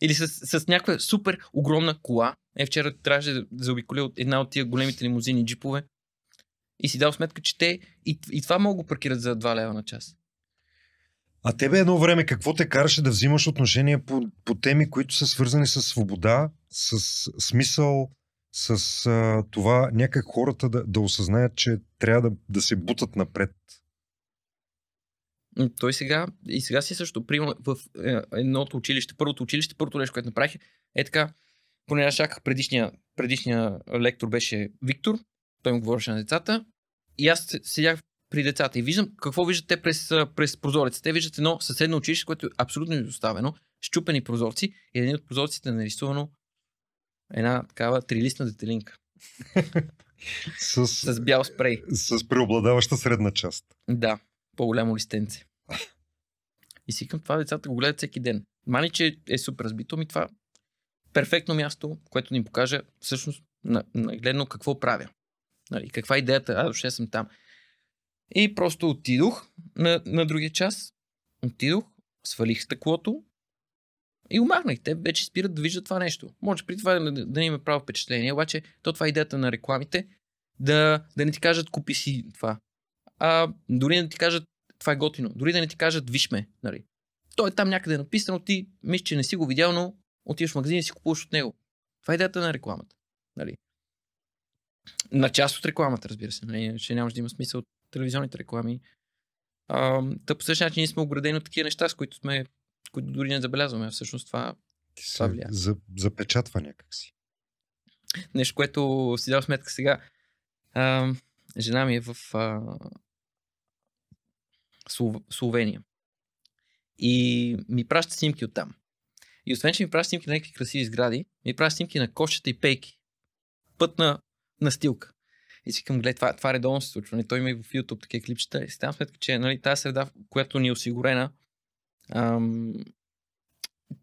Или с, с някаква супер огромна кола. Е, вчера трябваше да заобиколя от една от тия големите лимузини джипове. И си дал сметка, че те и, и това могат го паркират за 2 лева на час. А тебе едно време какво те караше да взимаш отношение по, по теми, които са свързани с свобода, с смисъл, с а, това някак хората да, да осъзнаят, че трябва да, да се бутат напред? Той сега, и сега си също, примерно в е, едното училище, първото училище, първото нещо, което направих е така, поне аз чаках предишния, предишния лектор беше Виктор, той му говореше на децата и аз се- седях при децата и виждам какво виждат те през, през прозореца. Те виждат едно съседно училище, което е абсолютно изоставено, щупени прозорци и един от прозорците е нарисувано една такава трилистна детелинка С, с бял спрей. с преобладаваща средна част. Да, по-голямо листенце. И си към това децата го гледат всеки ден. Мани, че е супер разбито, ми това перфектно място, което ни покаже всъщност на- нагледно какво правя. Нали, каква е идеята, аз въобще съм там. И просто отидох на, на другия час, отидох, свалих стъклото и го махнах. Те вече спират да виждат това нещо. Може при това да, да не им е право впечатление, обаче то това е идеята на рекламите, да, да не ти кажат купи си това. А дори да ти кажат това е готино, дори да не ти кажат виж ме, нали. То е там някъде написано, ти мислиш, че не си го видял, но отиваш в магазин и си купуваш от него. Това е идеята на рекламата. Нали. На част от рекламата, разбира се. Нали, че нямаш да има смисъл телевизионните реклами. А, та по същия начин ние сме оградени от такива неща, с които сме които дори не забелязваме. Всъщност това Това влияе. за, запечатва някакси. нещо, което си дал сметка сега. А, жена ми е в а, Слов... Словения. И ми праща снимки оттам. И освен, че ми праща снимки на някакви красиви сгради, ми праща снимки на кошчета и пейки. Пътна настилка. И си към гледай, това, това редовно се случва. Не, той има и в YouTube такива клипчета. И си давам сметка, че нали, тази среда, която ни е осигурена, ам,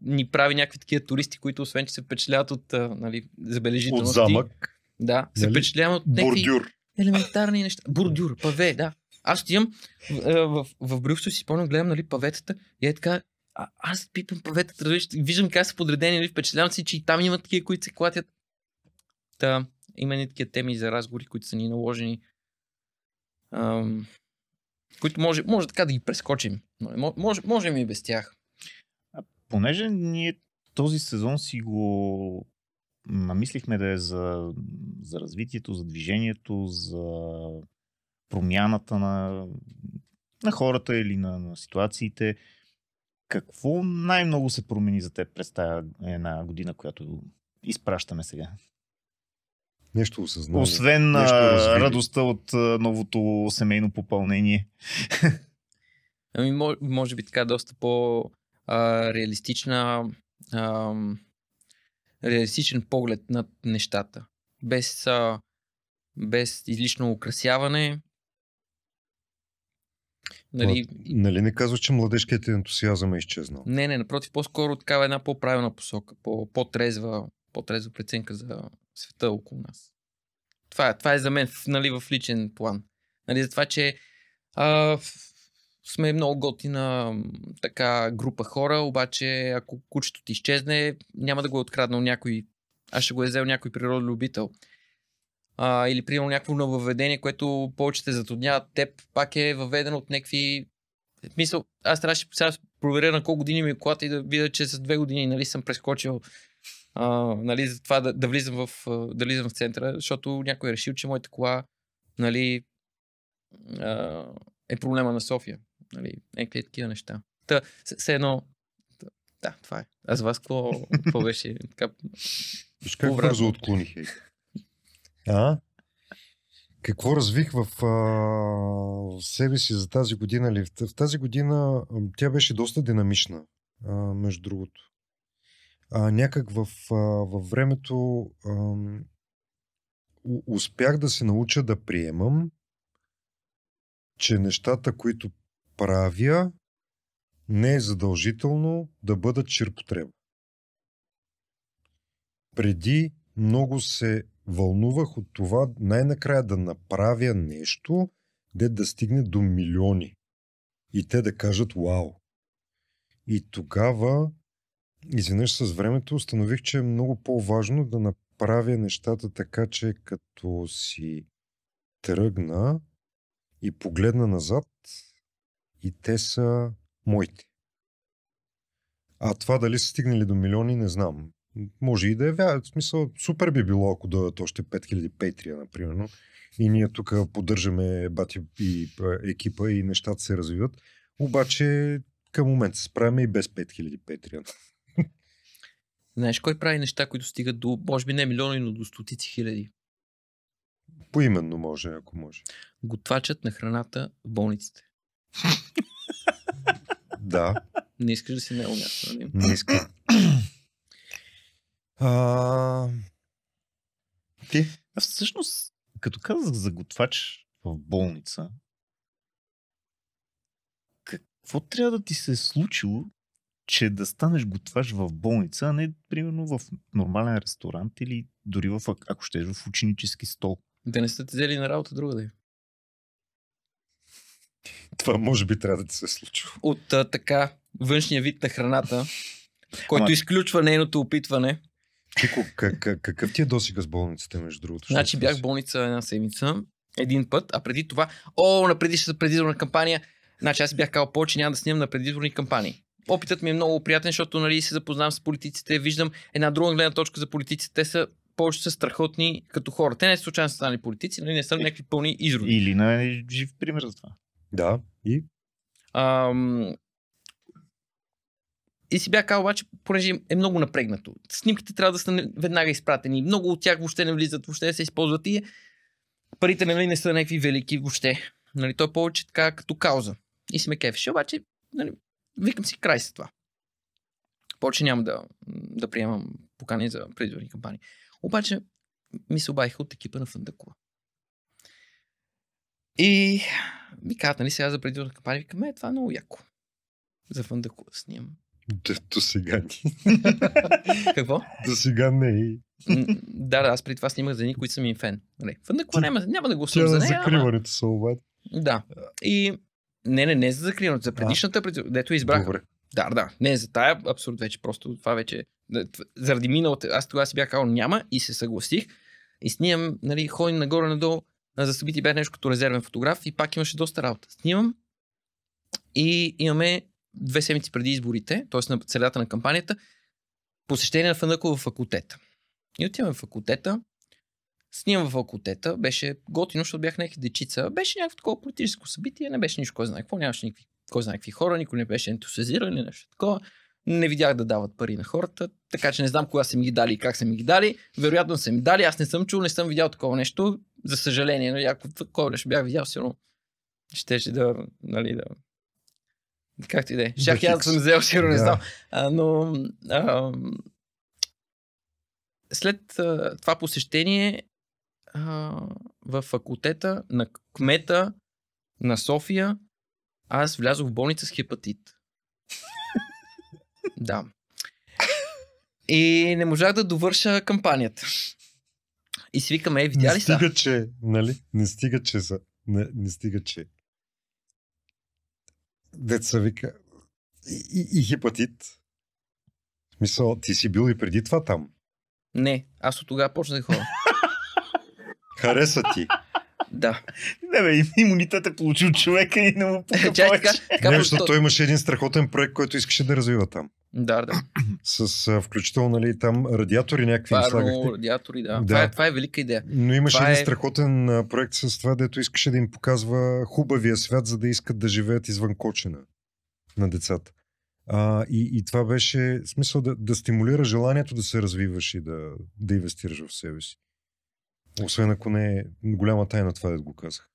ни прави някакви такива туристи, които освен, че се впечатляват от нали, От забележителности. замък, Да, се Нали? впечатлявам от бордюр. елементарни неща. Бордюр, паве, да. Аз отивам в, в, в Брюксел си спомням, гледам нали, паветата и е така, а, аз пипам паветата, виждам как са подредени, нали, впечатлявам се, че и там има такива, които се клатят. Та, има ни такива теми за разговори, които са ни наложени, ам, които може, може така да ги прескочим. Мо- Може, можем и без тях. Понеже ние този сезон си го намислихме да е за, за развитието, за движението, за промяната на, на хората или на, на ситуациите. Какво най-много се промени за теб през тази една година, която изпращаме сега? Нещо осъзнавам. Освен нещо а, радостта от а, новото семейно попълнение. Ами, мо- може би така доста по-реалистична, реалистичен поглед над нещата. Без, а, без излишно украсяване. Нали, Ма, Нали не казваш, че младежкият ентусиазъм е изчезнал? не, не, напротив, по-скоро такава една по-правилна посока, по- по-трезва, по-трезва преценка за света около нас. Това, това е за мен нали, в личен план. Нали, за това, че а, сме много готина така група хора, обаче ако кучето ти изчезне, няма да го е откраднал някой, а ще го е взел някой природолюбител. А, или примерно някакво нововведение, което повече те теб, пак е въведено от някакви Мисъл, аз трябваше сега проверя на колко години ми е колата и да видя, че с две години нали, съм прескочил а, нали, за това да, да, влизам в, да влизам в центъра, защото някой е решил, че моята кола нали, а, е проблема на София. Нали, някакви такива неща. Та, все едно, да, това е. А за вас какво, какво беше? Така, Виж как бързо отклоних. А? Какво развих в, а, в себе си за тази година? Ли? В, в тази година а, тя беше доста динамична, а, между другото. А, някак в, а, във времето у- успях да се науча да приемам, че нещата, които правя, не е задължително да бъдат ширпотреба. Преди много се вълнувах от това най-накрая да направя нещо, де да стигне до милиони. И те да кажат вау. И тогава изведнъж с времето установих, че е много по-важно да направя нещата така, че като си тръгна и погледна назад, и те са моите. А това дали са стигнали до милиони, не знам. Може и да е вярно. В смисъл, супер би било, ако дадат още 5000 петрия, например. И ние тук поддържаме бати и екипа и нещата се развиват. Обаче към момента се справяме и без 5000 петрия. Знаеш кой прави неща, които стигат до, може би не милиони, но до стотици хиляди? Поименно може, ако може. Готвачът на храната в болниците. Да, Не искаш да си него място, нали? не искам. А... Ти? Аз всъщност, като казах за готвач в болница, какво трябва да ти се е случило, че да станеш готвач в болница, а не примерно в нормален ресторант или дори в, ако щеш, в ученически стол? Да не сте те взели на работа друга да е. Това може би трябва да ти се е случило. От а, така външния вид на храната, който Ама- изключва нейното опитване. Чико, как, как, какъв ти е досега с болниците, между другото? Значи бях в болница една седмица, един път, а преди това, о, на предишната предизборна кампания, значи аз бях казал повече няма да снимам на предизборни кампании. Опитът ми е много приятен, защото нали, се запознавам с политиците, виждам една друга гледна точка за политиците. Те са повече са страхотни като хора. Те не са случайно са станали политици, нали, не са някакви пълни изроди. Или на жив пример за това. Да, и? Ам... И си бях казал обаче, понеже е много напрегнато. Снимките трябва да са веднага изпратени. Много от тях въобще не влизат, въобще не се използват и парите нали, не са някакви велики въобще. Нали, то е повече така като кауза. И си ме кефеше, обаче нали, викам си край с това. Повече няма да, да приемам покани за предизборни кампании. Обаче ми се обадиха от екипа на Фандакова. И ми казват, нали сега за предизборна кампания, викам, е, това е много яко. За Фандакова да снимам. До, сега ни. Какво? До сега не. Да, да, аз преди това снимах за едни, които съм им фен. Нали. Няма, няма да Тя гласувам за нея. Ама... закриването се обади. Да. И не, не, не за закриването, за предишната, преди... дето избрах. Добре. Да, да. Не за тая, абсурд вече. Просто това вече. Заради миналата. Аз тогава си бях казал няма и се съгласих. И снимам, нали, ходим нагоре-надолу. а За събитие бях нещо като резервен фотограф и пак имаше доста работа. Снимам и имаме две седмици преди изборите, т.е. на средата на кампанията, посещение на Фанъкова факултета. И отиваме в факултета, снимам в факултета, беше готино, защото бях някакви дечица. Беше някакво такова политическо събитие, не беше нищо, кой знае какво, нямаше никакви, кой знае какви хора, никой не беше ентусиазиран или нещо такова. Не видях да дават пари на хората, така че не знам кога са ми ги дали и как са ми ги дали. Вероятно са ми дали, аз не съм чул, не съм видял такова нещо. За съжаление, но ако такова нещо бях видял, сигурно щеше да, нали, да... Както и да е. Аз да съм взел, сигурно не знам. А, но а, след а, това посещение а, в факултета на кмета на София, аз влязох в болница с хепатит. да. И не можах да довърша кампанията. И си викаме, е, видя Не ли са? стига, че, нали? Не стига, че са. Не, не стига, че. Деца вика. И, и, и хепатит. В смисъл, ти си бил и преди това там. Не, аз от тогава почнах да ходя. Хареса ти. да. Не бе, им- имунитет е получил човека и не му пука Чай, така, така, Не, защото той имаше един страхотен проект, който искаше да развива там. Да, да. С а, включително, нали, там радиатори някакви им Парно, слагахте. радиатори, да. Да. Това, е, това е велика идея. Но имаше Това един е- страхотен а, проект с това, дето искаше да им показва хубавия свят, за да искат да живеят извън кочина на децата. А, и, и това беше смисъл да, да стимулира желанието да се развиваш и да, да инвестираш в себе си. Освен ако не е голяма тайна това, да го казах.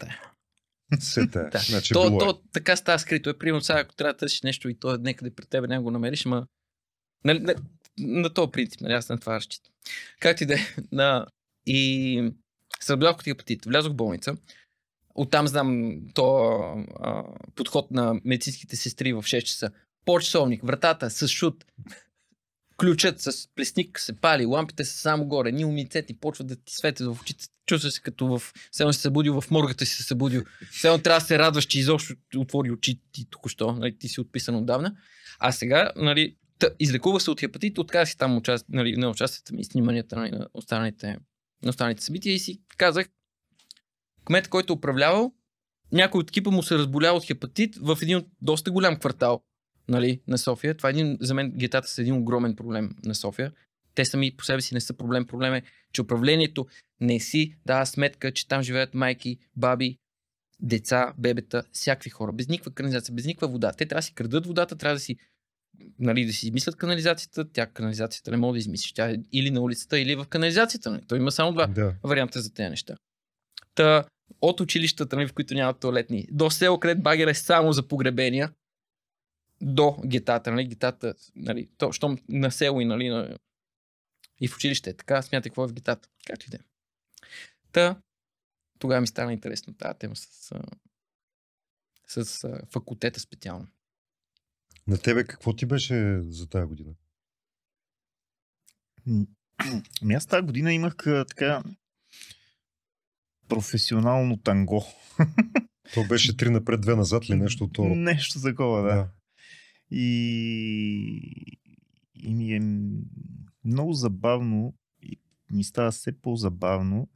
Да. Сета. Да. Значи то, било е. то така става скрито. Е, примерно сега, ако трябва да търсиш нещо и то е някъде при тебе, няма го намериш, ма... Нали, на, на този принцип, нали, аз на това разчитам. Както и да е. На... И се разбрах от хепатит. Влязох в болница. Оттам знам то а, подход на медицинските сестри в 6 часа. По часовник, вратата с шут. Ключът с плесник се пали, лампите са само горе, ни умицети почват да ти светят в очите. Чувстваш се като в... Все се събудил, в моргата си се събудил. Все трябва да се радваш, че изобщо отвори очи ти току-що. Нали, ти си отписан отдавна. А сега, нали, та, излекува се от хепатит, отказа си там участ... нали, на участията ми, сниманията нали, на, останалите, на останалите събития и си казах, кмет, който е управлявал, някой от екипа му се разболял от хепатит в един доста голям квартал нали, на София. Това е един, за мен гетата са един огромен проблем на София. Те сами по себе си не са проблем. Проблем е, че управлението не си дава сметка, че там живеят майки, баби, деца, бебета, всякакви хора. Без никаква канализация, без никаква вода. Те трябва да си крадат водата, трябва да си нали, да си измислят канализацията, тя канализацията не може да измислиш. Тя е или на улицата, или в канализацията. Нали? Той има само два Да. варианта за тези неща. Та, от училищата, нали, в които нямат туалетни, до село, където багер е само за погребения, до гетата, нали, гетата, нали, то, щом на село и, нали, на... и в училище е така, смятай какво е в гетата. Както и да е. Та, тогава ми стана интересно тази тема с, с а, факултета специално. На тебе какво ти беше за тази година? Ами аз тази година имах така професионално танго. То беше три напред, две назад ли нещо от това? Нещо такова, да. да. И, и ми е много забавно и ми става все по-забавно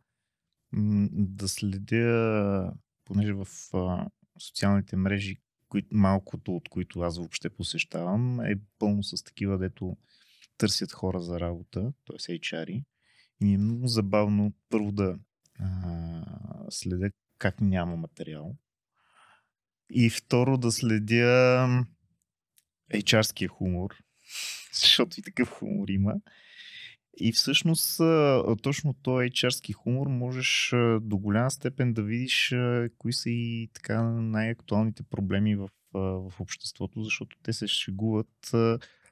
да следя, понеже в а, социалните мрежи, кои, малкото от които аз въобще посещавам, е пълно с такива, дето търсят хора за работа, т.е. HR-и. И ми е много забавно първо да а, следя как няма материал. И второ да следя HR-ския хумор, защото и такъв хумор има. И всъщност точно този HR-ски хумор можеш до голяма степен да видиш кои са и така най-актуалните проблеми в, в обществото, защото те се шегуват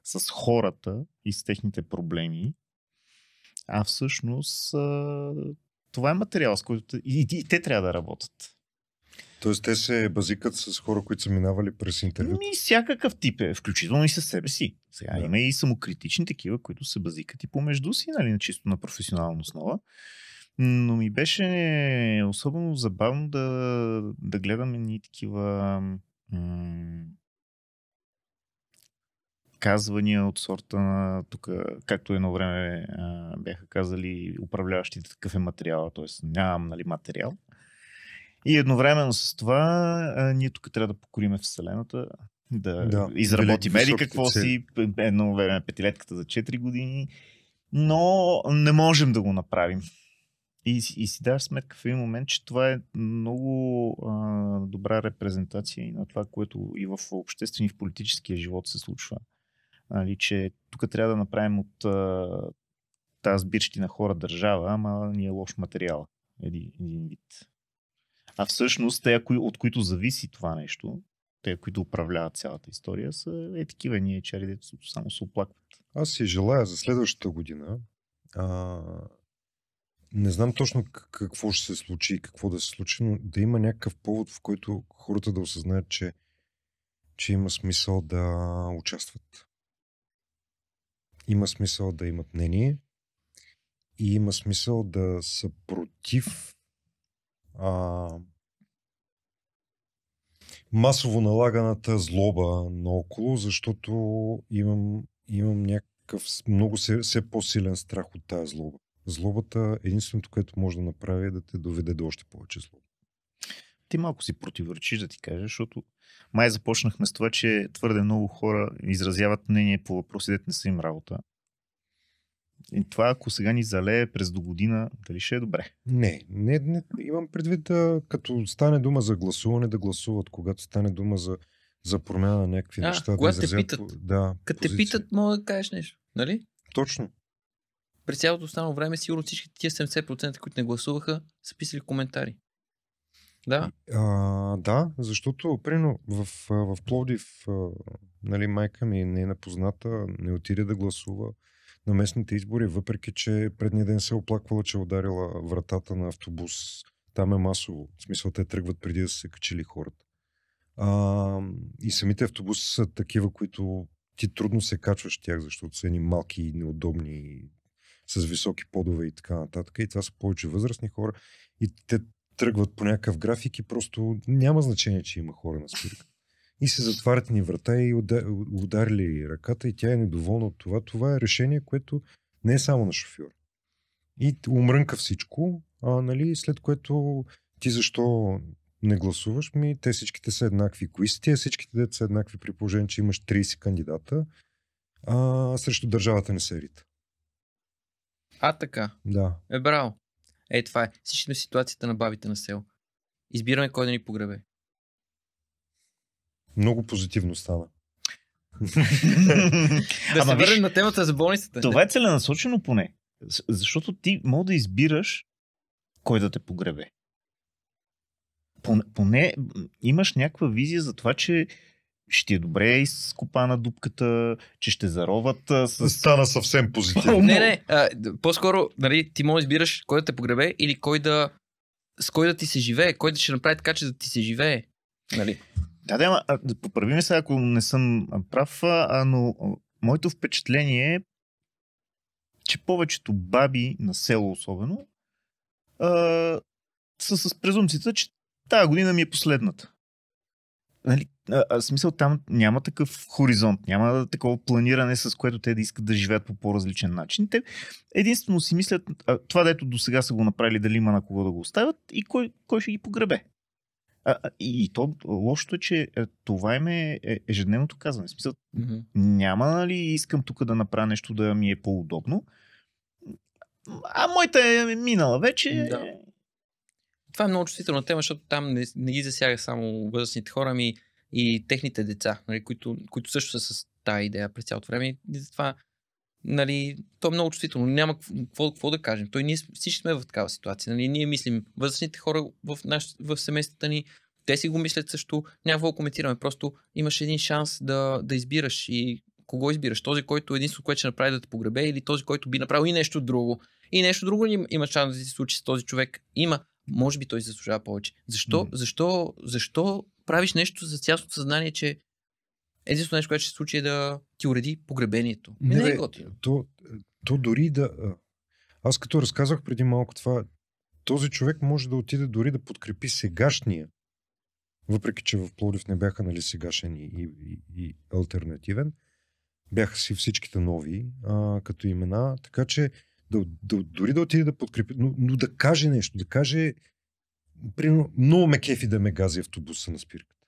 с хората и с техните проблеми. А всъщност това е материал, с който и, и, и те трябва да работят. Тоест те се базикат с хора, които са минавали през интервю. Ми, всякакъв тип е, включително и със себе си. Сега Да. има и самокритични такива, които се базикат и помежду си, нали, на чисто на професионална основа. Но ми беше особено забавно да, да гледаме ни такива м- казвания от сорта на тук, както едно време а, бяха казали управляващите такъв е материал, т.е. нямам нали, материал. И едновременно с това а, ние тук трябва да покориме Вселената, да, Да, изработим еди какво цели. си, едно време петилетката за 4 години, но не можем да го направим. И, и си даваш сметка в един момент, че това е много а, добра репрезентация и на това, което и в обществени и в политическия живот се случва. Нали, че тук трябва да направим от а, тази сбирщина хора държава, ама ни е лош материал. Един, един вид. А всъщност, те, от които зависи това нещо, те, които управляват цялата история, са е такива ние чари, дето само се оплакват. Аз си желая за следващата година. А, не знам точно какво ще се случи и какво да се случи, но да има някакъв повод, в който хората да осъзнаят, че, че има смисъл да участват. Има смисъл да имат мнение и има смисъл да са против а, масово налаганата злоба наоколо, защото имам, имам някакъв много се, все по-силен страх от тази злоба. Злобата, единственото, което може да направи е да те доведе до още повече злоба. Ти малко си противоречиш да ти кажа, защото май започнахме с това, че твърде много хора изразяват мнение по въпроси, дете не са им работа. И това, ако сега ни залее през до година, дали ще е добре? Не, не, не имам предвид да, като стане дума за гласуване, да гласуват, когато стане дума за, за промяна на някакви А, неща. когато да те питат. по- Да, Като те питат, мога да кажеш нещо. Нали? Точно. През цялото останало време, сигурно всички тия 70%, които не гласуваха, са писали коментари. Да. А, да, защото, примерно, в, в Пловдив, нали, майка ми не е напозната, не отиде да гласува на местните избори, въпреки че предния ден се е оплаквала, че е ударила вратата на автобус. Там е масово. В смисъл, те тръгват преди да са се качили хората. А, и самите автобуси са такива, които ти трудно се качваш тях, защото са едни малки и неудобни с високи подове и така нататък. И това са повече възрастни хора. И те тръгват по някакъв график и просто няма значение, че има хора на спирка. И се затварят ни врата и уда- ударили ръката и тя е недоволна от това. Това е решение, което не е само на шофьор. И умрънка всичко, а, нали, след което ти защо не гласуваш ми, те всичките са еднакви. Кои са тия всичките деца са еднакви при положение, че имаш 30 кандидата, а срещу държавата не се рита. А, така. Да. Е, браво. Е, това е. Всички в ситуацията на бабите на село. Избираме кой да ни погребе. Много позитивно стана. Да Ама се върнем на темата за болницата. Това е целенасочено поне. Защото ти мога да избираш кой да те погребе. Поне, имаш някаква визия за това, че ще ти е добре изкопана дупката, че ще зароват а, с... Стана съвсем позитивно. Не, не. А, по-скоро, нали, ти можеш да избираш кой да те погребе или кой да с кой да ти се живее, кой да ще направи така, че да ти се живее. Нали? Да, да, поправи ме сега, ако не съм прав, а, но моето впечатление е, че повечето баби на село особено а, са с презумцията, че тази година ми е последната. Нали, а, а, смисъл там няма такъв хоризонт, няма такова планиране, с което те да искат да живеят по по-различен начин. Те единствено си мислят а, това, дето до сега са го направили, дали има на кого да го оставят и кой, кой ще ги погребе. А, и, и то лошото е, че е, това им е е ежедневното казване. В Смисъл, няма, нали, искам тук да направя нещо да ми е по-удобно. А моята е минала вече. Да. Това е много чувствителна тема, защото там не, не ги засяга само възрастните хора, ами и техните деца, нали, които, които също са с тази идея през цялото време. И затова нали, то е много чувствително. Няма какво, какво да кажем. Той ние всички сме в такава ситуация. Нали, ние мислим, възрастните хора в, наш, в семействата ни, те си го мислят също. Няма какво да коментираме. Просто имаш един шанс да, да избираш и кого избираш. Този, който единствено, което ще направи да те погребе или този, който би направил и нещо друго. И нещо друго има, има шанс да се случи с този човек. Има. Може би той заслужава повече. Защо, Мгм. защо, защо правиш нещо за цялото съзнание, че единственото нещо, което ще се случи е да ти уреди погребението? Не, не, бе, е готино. то, то дори да... Аз като разказах преди малко това, този човек може да отиде дори да подкрепи сегашния, въпреки че в Пловдив не бяха нали, сегашен и, и, и, и альтернативен, бяха си всичките нови а, като имена, така че да, да, дори да отиде да подкрепи, но, но да каже нещо, да каже, примерно, много ме кефи да ме гази автобуса на спирката.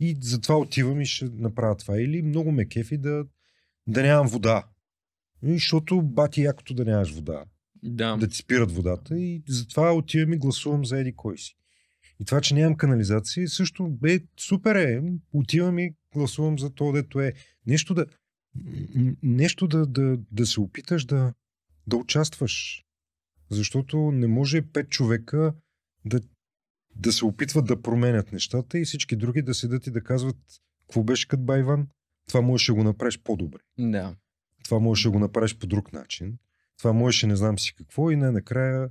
И затова отивам и ще направя това. Или много ме кефи да, да нямам вода. И защото бати якото да нямаш вода. Да. Да ти спират водата. И затова отивам и гласувам за еди кой си. И това, че нямам канализация, също бе супер е. Отивам и гласувам за то, дето е. Нещо да, нещо да, да, да се опиташ да, да участваш. Защото не може пет човека да, да се опитват да променят нещата и всички други да седат и да казват какво беше като Байван, това можеш да го направиш по-добре. да. Това можеш да го направиш по друг начин. Това можеше не знам си какво и не накрая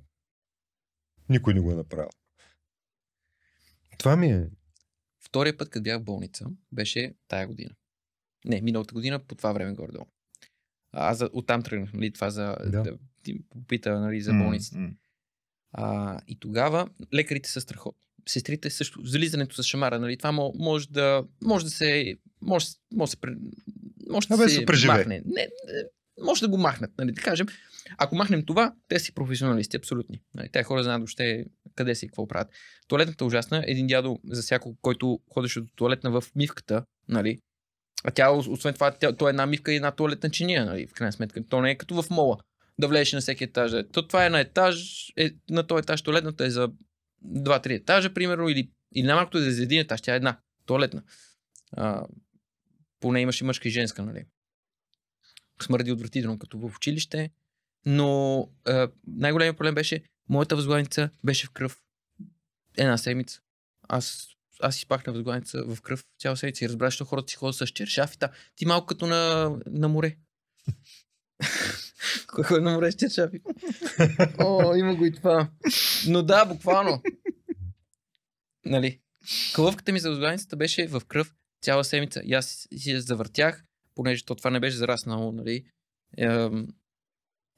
никой не го е направил. Това ми е. Втория път, като бях в болница, беше тая година. Не, миналата година, по това време горе-долу. А, Аз за- оттам тръгнах, нали, това за Да. да, ти попита нали, за болницата. м. А, и тогава лекарите са страхотни. Сестрите също. Зализането с шамара, нали, това мо- може да, може да се. Може, може, да се, пре- може да се махне. Не, не, може да го махнат, нали, да кажем. Ако махнем това, те си професионалисти, абсолютни. Нали, те хора знаят въобще къде си и какво правят. Туалетната е ужасна. Един дядо за всяко, който ходеше до туалетна в мивката, нали, а тя, освен това, тя, то е една мивка и една туалетна чиния, нали, в крайна сметка. То не е като в мола да влезеш на всеки етаж. е. То това е на етаж, е, на този етаж туалетната е за 2-3 етажа, примерно, или, или най-малкото е за един етаж, тя е една, туалетна. А, поне имаше мъжка и женска, нали. Смърди отвратително, като в училище, но най-големият проблем беше, моята възглавница беше в кръв една седмица. Аз аз изпах на възглавница в кръв цяла седмица и разбрах, че хората си ходят с чершафита. Ти малко като на, на море. Кой ходи на море с чершафи? О, има го и това. Но да, буквално. Нали? Кълъвката ми за възглавницата беше в кръв цяла седмица. И аз си я завъртях, понеже то това не беше зараснало, нали.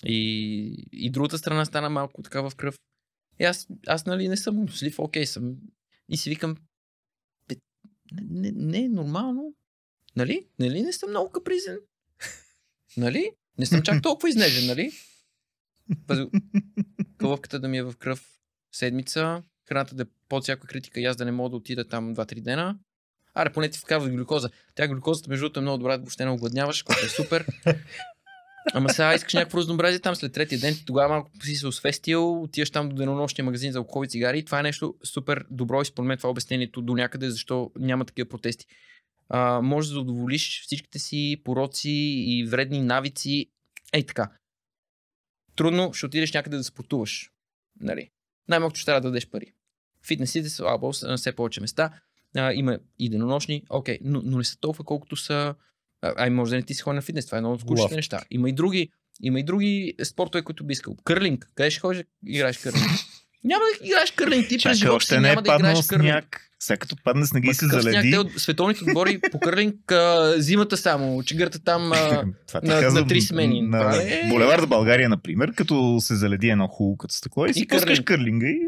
И, и другата страна стана малко така в кръв. И аз, аз нали, не съм слив, окей съм. И си викам, «Бе, не, не, не е нормално. Нали? Нали не съм много капризен? нали? Не съм чак толкова изнежен, нали? Кълъвката да ми е в кръв седмица, храната да е под всяка критика и аз да не мога да отида там 2-3 дена. Аре, поне ти вкарват глюкоза. Тя глюкозата, между другото, е много добра, въобще не огладняваш, което е супер. Ама сега искаш някакво разнообразие там след третия ден, тогава малко си се освестил, отиваш там до денонощния магазин за алкохол и цигари. Това е нещо супер добро и според мен това е обяснението до някъде, защо няма такива протести. А, може да задоволиш всичките си пороци и вредни навици. Ей така. Трудно ще отидеш някъде да спортуваш. Нали? Най-малкото ще трябва да дадеш пари. Фитнесите са са на все повече места. А, има и денонощни, окей, но, но не са толкова колкото са. Ай, може да не ти си ходи на фитнес, това е много от скучните неща. Има и други, има и други спортове, които би искал. Кърлинг. Къде ще ходиш да играеш кърлинг? няма да играеш кърлинг, ти през живота си не е няма да играеш кърлинг. Сега като падне снега и Ма се какъв сняг? заледи. Те от световните отбори по кърлинг а, зимата само, чегърта там а, на- на казвам, три смени. На Това е- Булевард България, например, като се заледи едно хубаво като стъкло и си И пускаш кърлинг. кърлинга и...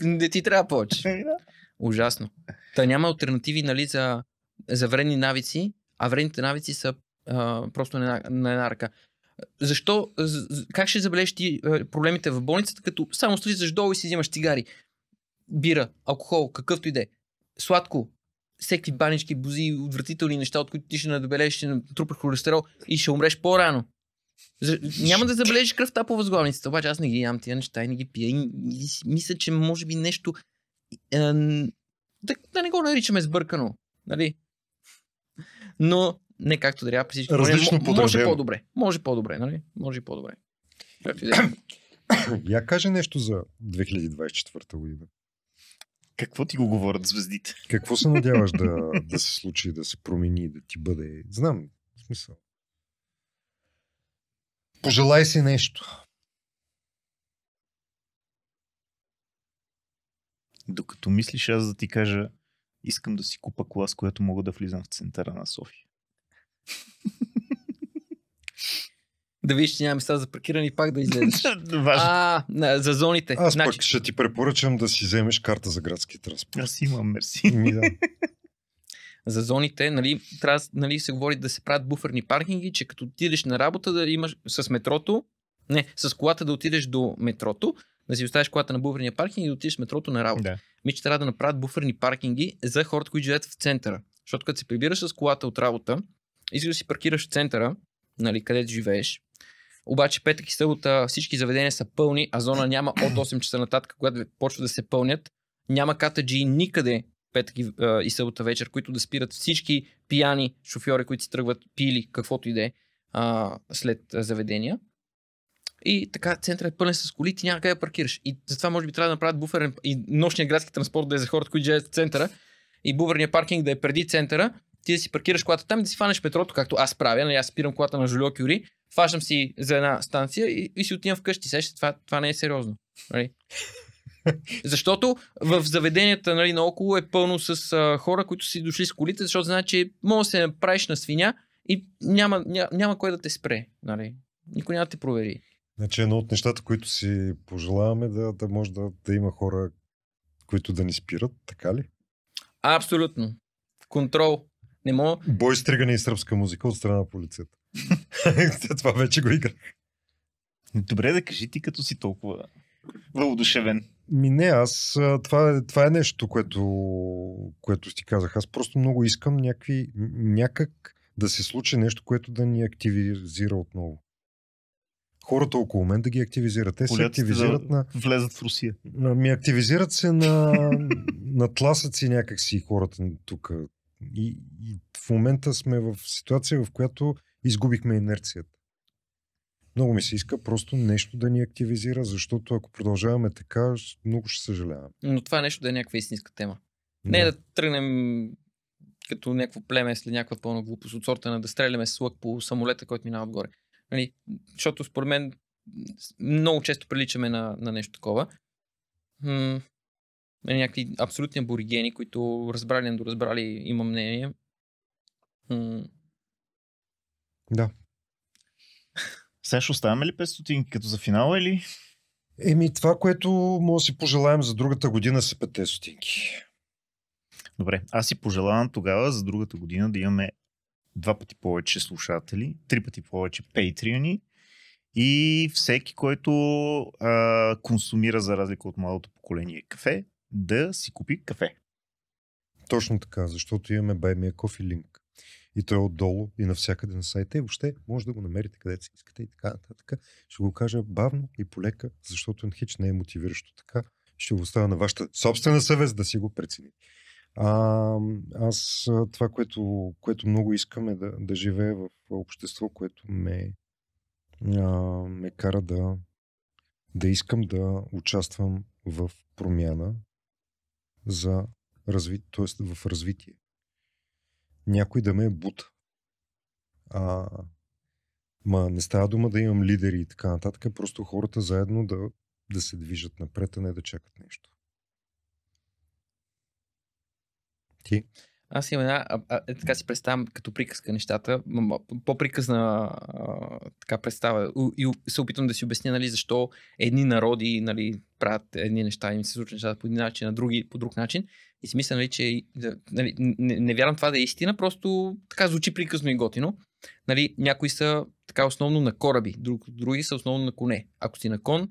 не ти трябва повече. Е. Ужасно. Та няма альтернативи нали, за, за вредни навици, а вредните навици са а, просто на една, на една ръка. Защо? Как ще забележиш ти а, проблемите в болницата, като само слизаш долу и си взимаш цигари, бира, алкохол, какъвто и да е, сладко, всеки банички, бузи, отвратителни неща, от които ти ще надобележиш, ще натрупаш холестерол и ще умреш по-рано. За... Няма да забележиш кръвта по възглавницата, обаче аз не ги ям тия неща и не ги пия и, мисля, че може би нещо е, да, да не го наричаме сбъркано, нали? Но не както трябва при всички. Различно Мо- Може подредено. по-добре. Може по-добре, нали? Може и по-добре. Я кажи нещо за 2024 година. Какво ти го говорят звездите? Какво се надяваш да, да се случи, да се промени, да ти бъде... Знам, в смисъл. Пожелай си нещо. Докато мислиш аз да ти кажа, искам да си купа кола, с която мога да влизам в центъра на София. да видиш, че няма места за паркиране и пак да излезеш. А, на- за зоните. Аз Значи, пък ще ти препоръчам да си вземеш карта за градски транспорт. Аз имам, мерси. Ми, да. за зоните, нали, трябва нали, се говори да се правят буферни паркинги, че като отидеш на работа да имаш с метрото, не, с колата да отидеш до метрото, да си оставиш колата на буферния паркинг и да отидеш с метрото на работа. Да. Ми, че трябва да направят буферни паркинги за хората, които живеят в центъра. Защото като се прибираш с колата от работа, искаш да си паркираш в центъра, нали, където живееш. Обаче петък и събота всички заведения са пълни, а зона няма от 8 часа нататък, когато почва да се пълнят. Няма катаджи никъде петък и, а, и събота вечер, които да спират всички пияни шофьори, които си тръгват пили, каквото и да е, след заведения. И така центърът е пълен с коли, ти няма къде да паркираш. И затова може би трябва да направят буферен и нощния градски транспорт да е за хората, които живеят в центъра и буферния паркинг да е преди центъра, ти да си паркираш колата там и да си фанеш метрото, както аз правя. Нали, аз спирам колата на Жулио Кюри, фащам си за една станция и, и си отивам вкъщи. Сеща, това, това не е сериозно. Нали? Защото в заведенията нали, наоколо е пълно с а, хора, които си дошли с колите, защото знаят, че може да се направиш на свиня и няма, няма, няма кой да те спре. Нали? Никой няма да те провери. Значи едно от нещата, които си пожелаваме да, да може да, да има хора, които да ни спират, така ли? Абсолютно. Контрол. Не мога. Бой стригане и сръбска музика от страна на полицията. Това вече го игра. Добре да кажи ти, като си толкова въодушевен. Ми не, аз това, е- това е нещо, което, което ти казах. Аз просто много искам някакви, някак да се случи нещо, което да ни активизира отново. Хората около мен да ги активизират. Те се активизират да на, влезат в Русия. на... Ми активизират се на, на тласъци някакси хората тук. И, и в момента сме в ситуация, в която изгубихме инерцията. Много ми се иска просто нещо да ни активизира, защото ако продължаваме така, много ще съжалявам. Но това е нещо да е някаква истинска тема. Не да тръгнем като някакво племе след някаква пълна глупост от сорта на да стреляме с лък по самолета, който минава отгоре. Нали? Защото според мен много често приличаме на, на нещо такова. М- някакви абсолютни аборигени, които разбрали, недоразбрали, има мнение. М- Да. Сега ще оставяме ли 5 стотинки като за финала или? Еми, това, което може да си пожелаем за другата година са 5 стотинки. Добре, аз си пожелавам тогава за другата година да имаме два пъти повече слушатели, три пъти повече патреони и всеки, който а, консумира за разлика от младото поколение кафе, да си купи кафе. Точно така, защото имаме a Coffee линк. И той е отдолу и навсякъде на сайта. И въобще може да го намерите където си искате и така нататък. Ще го кажа бавно и полека, защото хич не е мотивиращо така. Ще го оставя на вашата собствена съвест да си го прецените. А, аз това, което, което много искам е да, да живея в общество, което ме, а, ме кара да, да искам да участвам в промяна за разви... т.е. в развитие. Някой да ме е бута. А, ма не става дума да имам лидери и така нататък, просто хората заедно да, да се движат напред, а не да чакат нещо. Ти? Аз имам една, а, а, е, така си представям като приказка нещата, по-приказна а, така представа и, и се опитвам да си обясня нали, защо едни народи нали, правят едни неща и им се случват нещата по един начин, а други по друг начин. И си мисля, нали, че нали, не, не вярвам това да е истина, просто така звучи приказно и готино. Нали, някои са така основно на кораби, друг, други са основно на коне. Ако си на кон,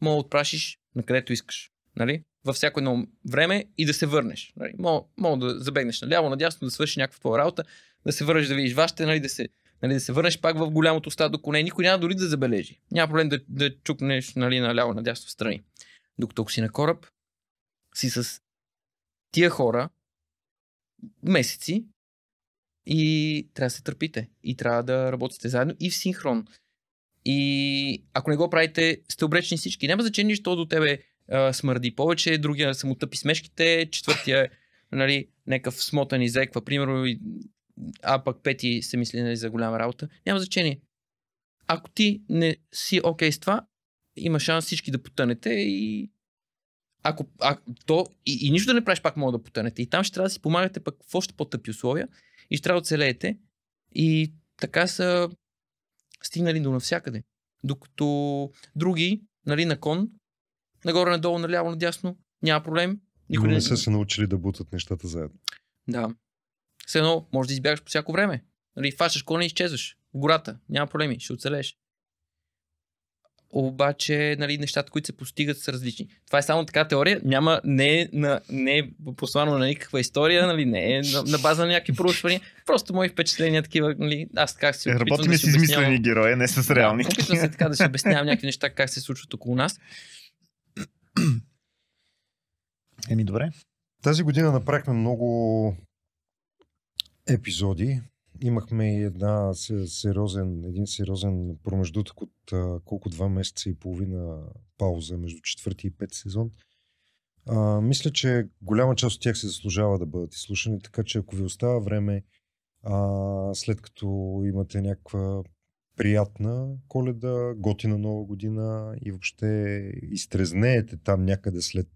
мога да отпрашиш на където искаш. Нали? Във всяко едно време и да се върнеш. Нали? Мога, да забегнеш наляво, надясно, да свършиш някаква твоя работа, да се върнеш да видиш вашите, нали, да, се, нали, да се върнеш пак в голямото стадо коне. Никой няма дори да забележи. Няма проблем да, да чукнеш нали, наляво, надясно в страни. Докато си на кораб, си с тия хора месеци и трябва да се търпите. И трябва да работите заедно и в синхрон. И ако не го правите, сте обречени всички. Няма значение, що до тебе смърди повече, другия са му тъпи смешките, четвъртия нали, някакъв смотан изеква, примерно, а пък пети се мисли нали, за голяма работа. Няма значение. Ако ти не си окей okay с това, има шанс всички да потънете и ако а, то и, и нищо да не правиш, пак мога да потънете. И там ще трябва да си помагате пък в още по-тъпи условия и ще трябва да оцелеете. И така са стигнали до навсякъде. Докато други, нали, на кон, нагоре, надолу, наляво, надясно, няма проблем. Никой Но не са се научили да бутат нещата заедно. Да. Все едно, може да избягаш по всяко време. Нали, фащаш коня и изчезваш в гората. Няма проблеми, ще оцелеш. Обаче, нали, нещата, които се постигат, са различни. Това е само така теория. Няма, не е, на, не е послано на никаква история, нали, не е на, на база на някакви проучвания. Просто мои впечатления такива, нали, аз така си опитвам Работим да си измислени герои, не с реални. Да, опитвам се така да си обяснявам някакви неща, как се случват около нас. Еми, добре. Тази година направихме много епизоди. Имахме една сериозен, един сериозен промеждутък от а, колко два месеца и половина пауза между четвърти и пет сезон. А, мисля, че голяма част от тях се заслужава да бъдат изслушани, така че ако ви остава време, а, след като имате някаква приятна коледа, готина нова година и въобще изтрезнеете там някъде след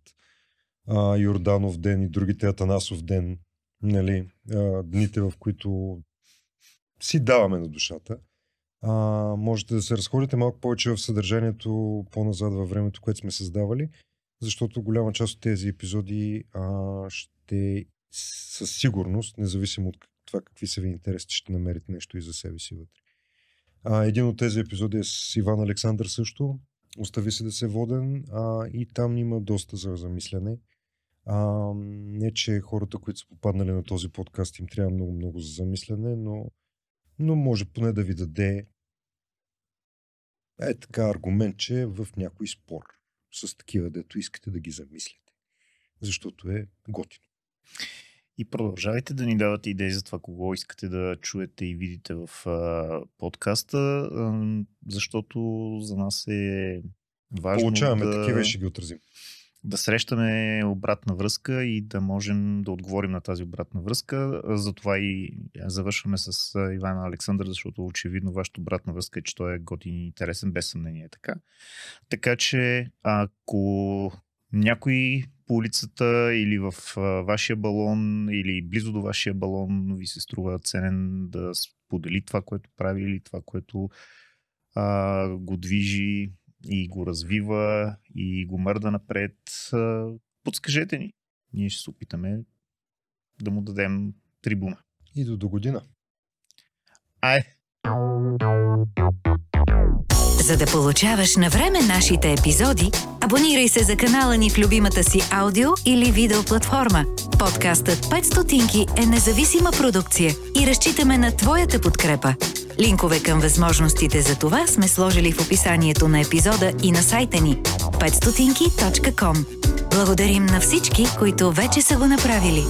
а, Йорданов ден и другите Атанасов ден, нали, а, дните в които си даваме на душата. А, можете да се разходите малко повече в съдържанието по-назад във времето, което сме създавали, защото голяма част от тези епизоди а, ще със сигурност, независимо от това какви са ви интересите, ще намерите нещо и за себе си вътре. А, един от тези епизоди е с Иван Александър също. Остави се да се воден а, и там има доста за замислене. А, не, че хората, които са попаднали на този подкаст, им трябва много-много за замислене, но, но може поне да ви даде е така аргумент, че е в някой спор с такива, дето искате да ги замислите. Защото е готино. И продължавайте да ни давате идеи за това, кого искате да чуете и видите в а, подкаста, а, защото за нас е важно Получаваме да... такива и ще ги отразим да срещаме обратна връзка и да можем да отговорим на тази обратна връзка. Затова и завършваме с Ивана Александър, защото очевидно вашата обратна връзка е, че той е готин и интересен, без съмнение е така. Така че ако някой по улицата или в вашия балон или близо до вашия балон ви се струва ценен да сподели това, което прави или това, което а, го движи и го развива и го мърда напред, подскажете ни. Ние ще се опитаме да му дадем трибуна. И до до година. Ай! За да получаваш на време нашите епизоди, абонирай се за канала ни в любимата си аудио или видео платформа. Подкастът 5 стотинки е независима продукция и разчитаме на твоята подкрепа. Линкове към възможностите за това сме сложили в описанието на епизода и на сайта ни 500.com. Благодарим на всички, които вече са го направили.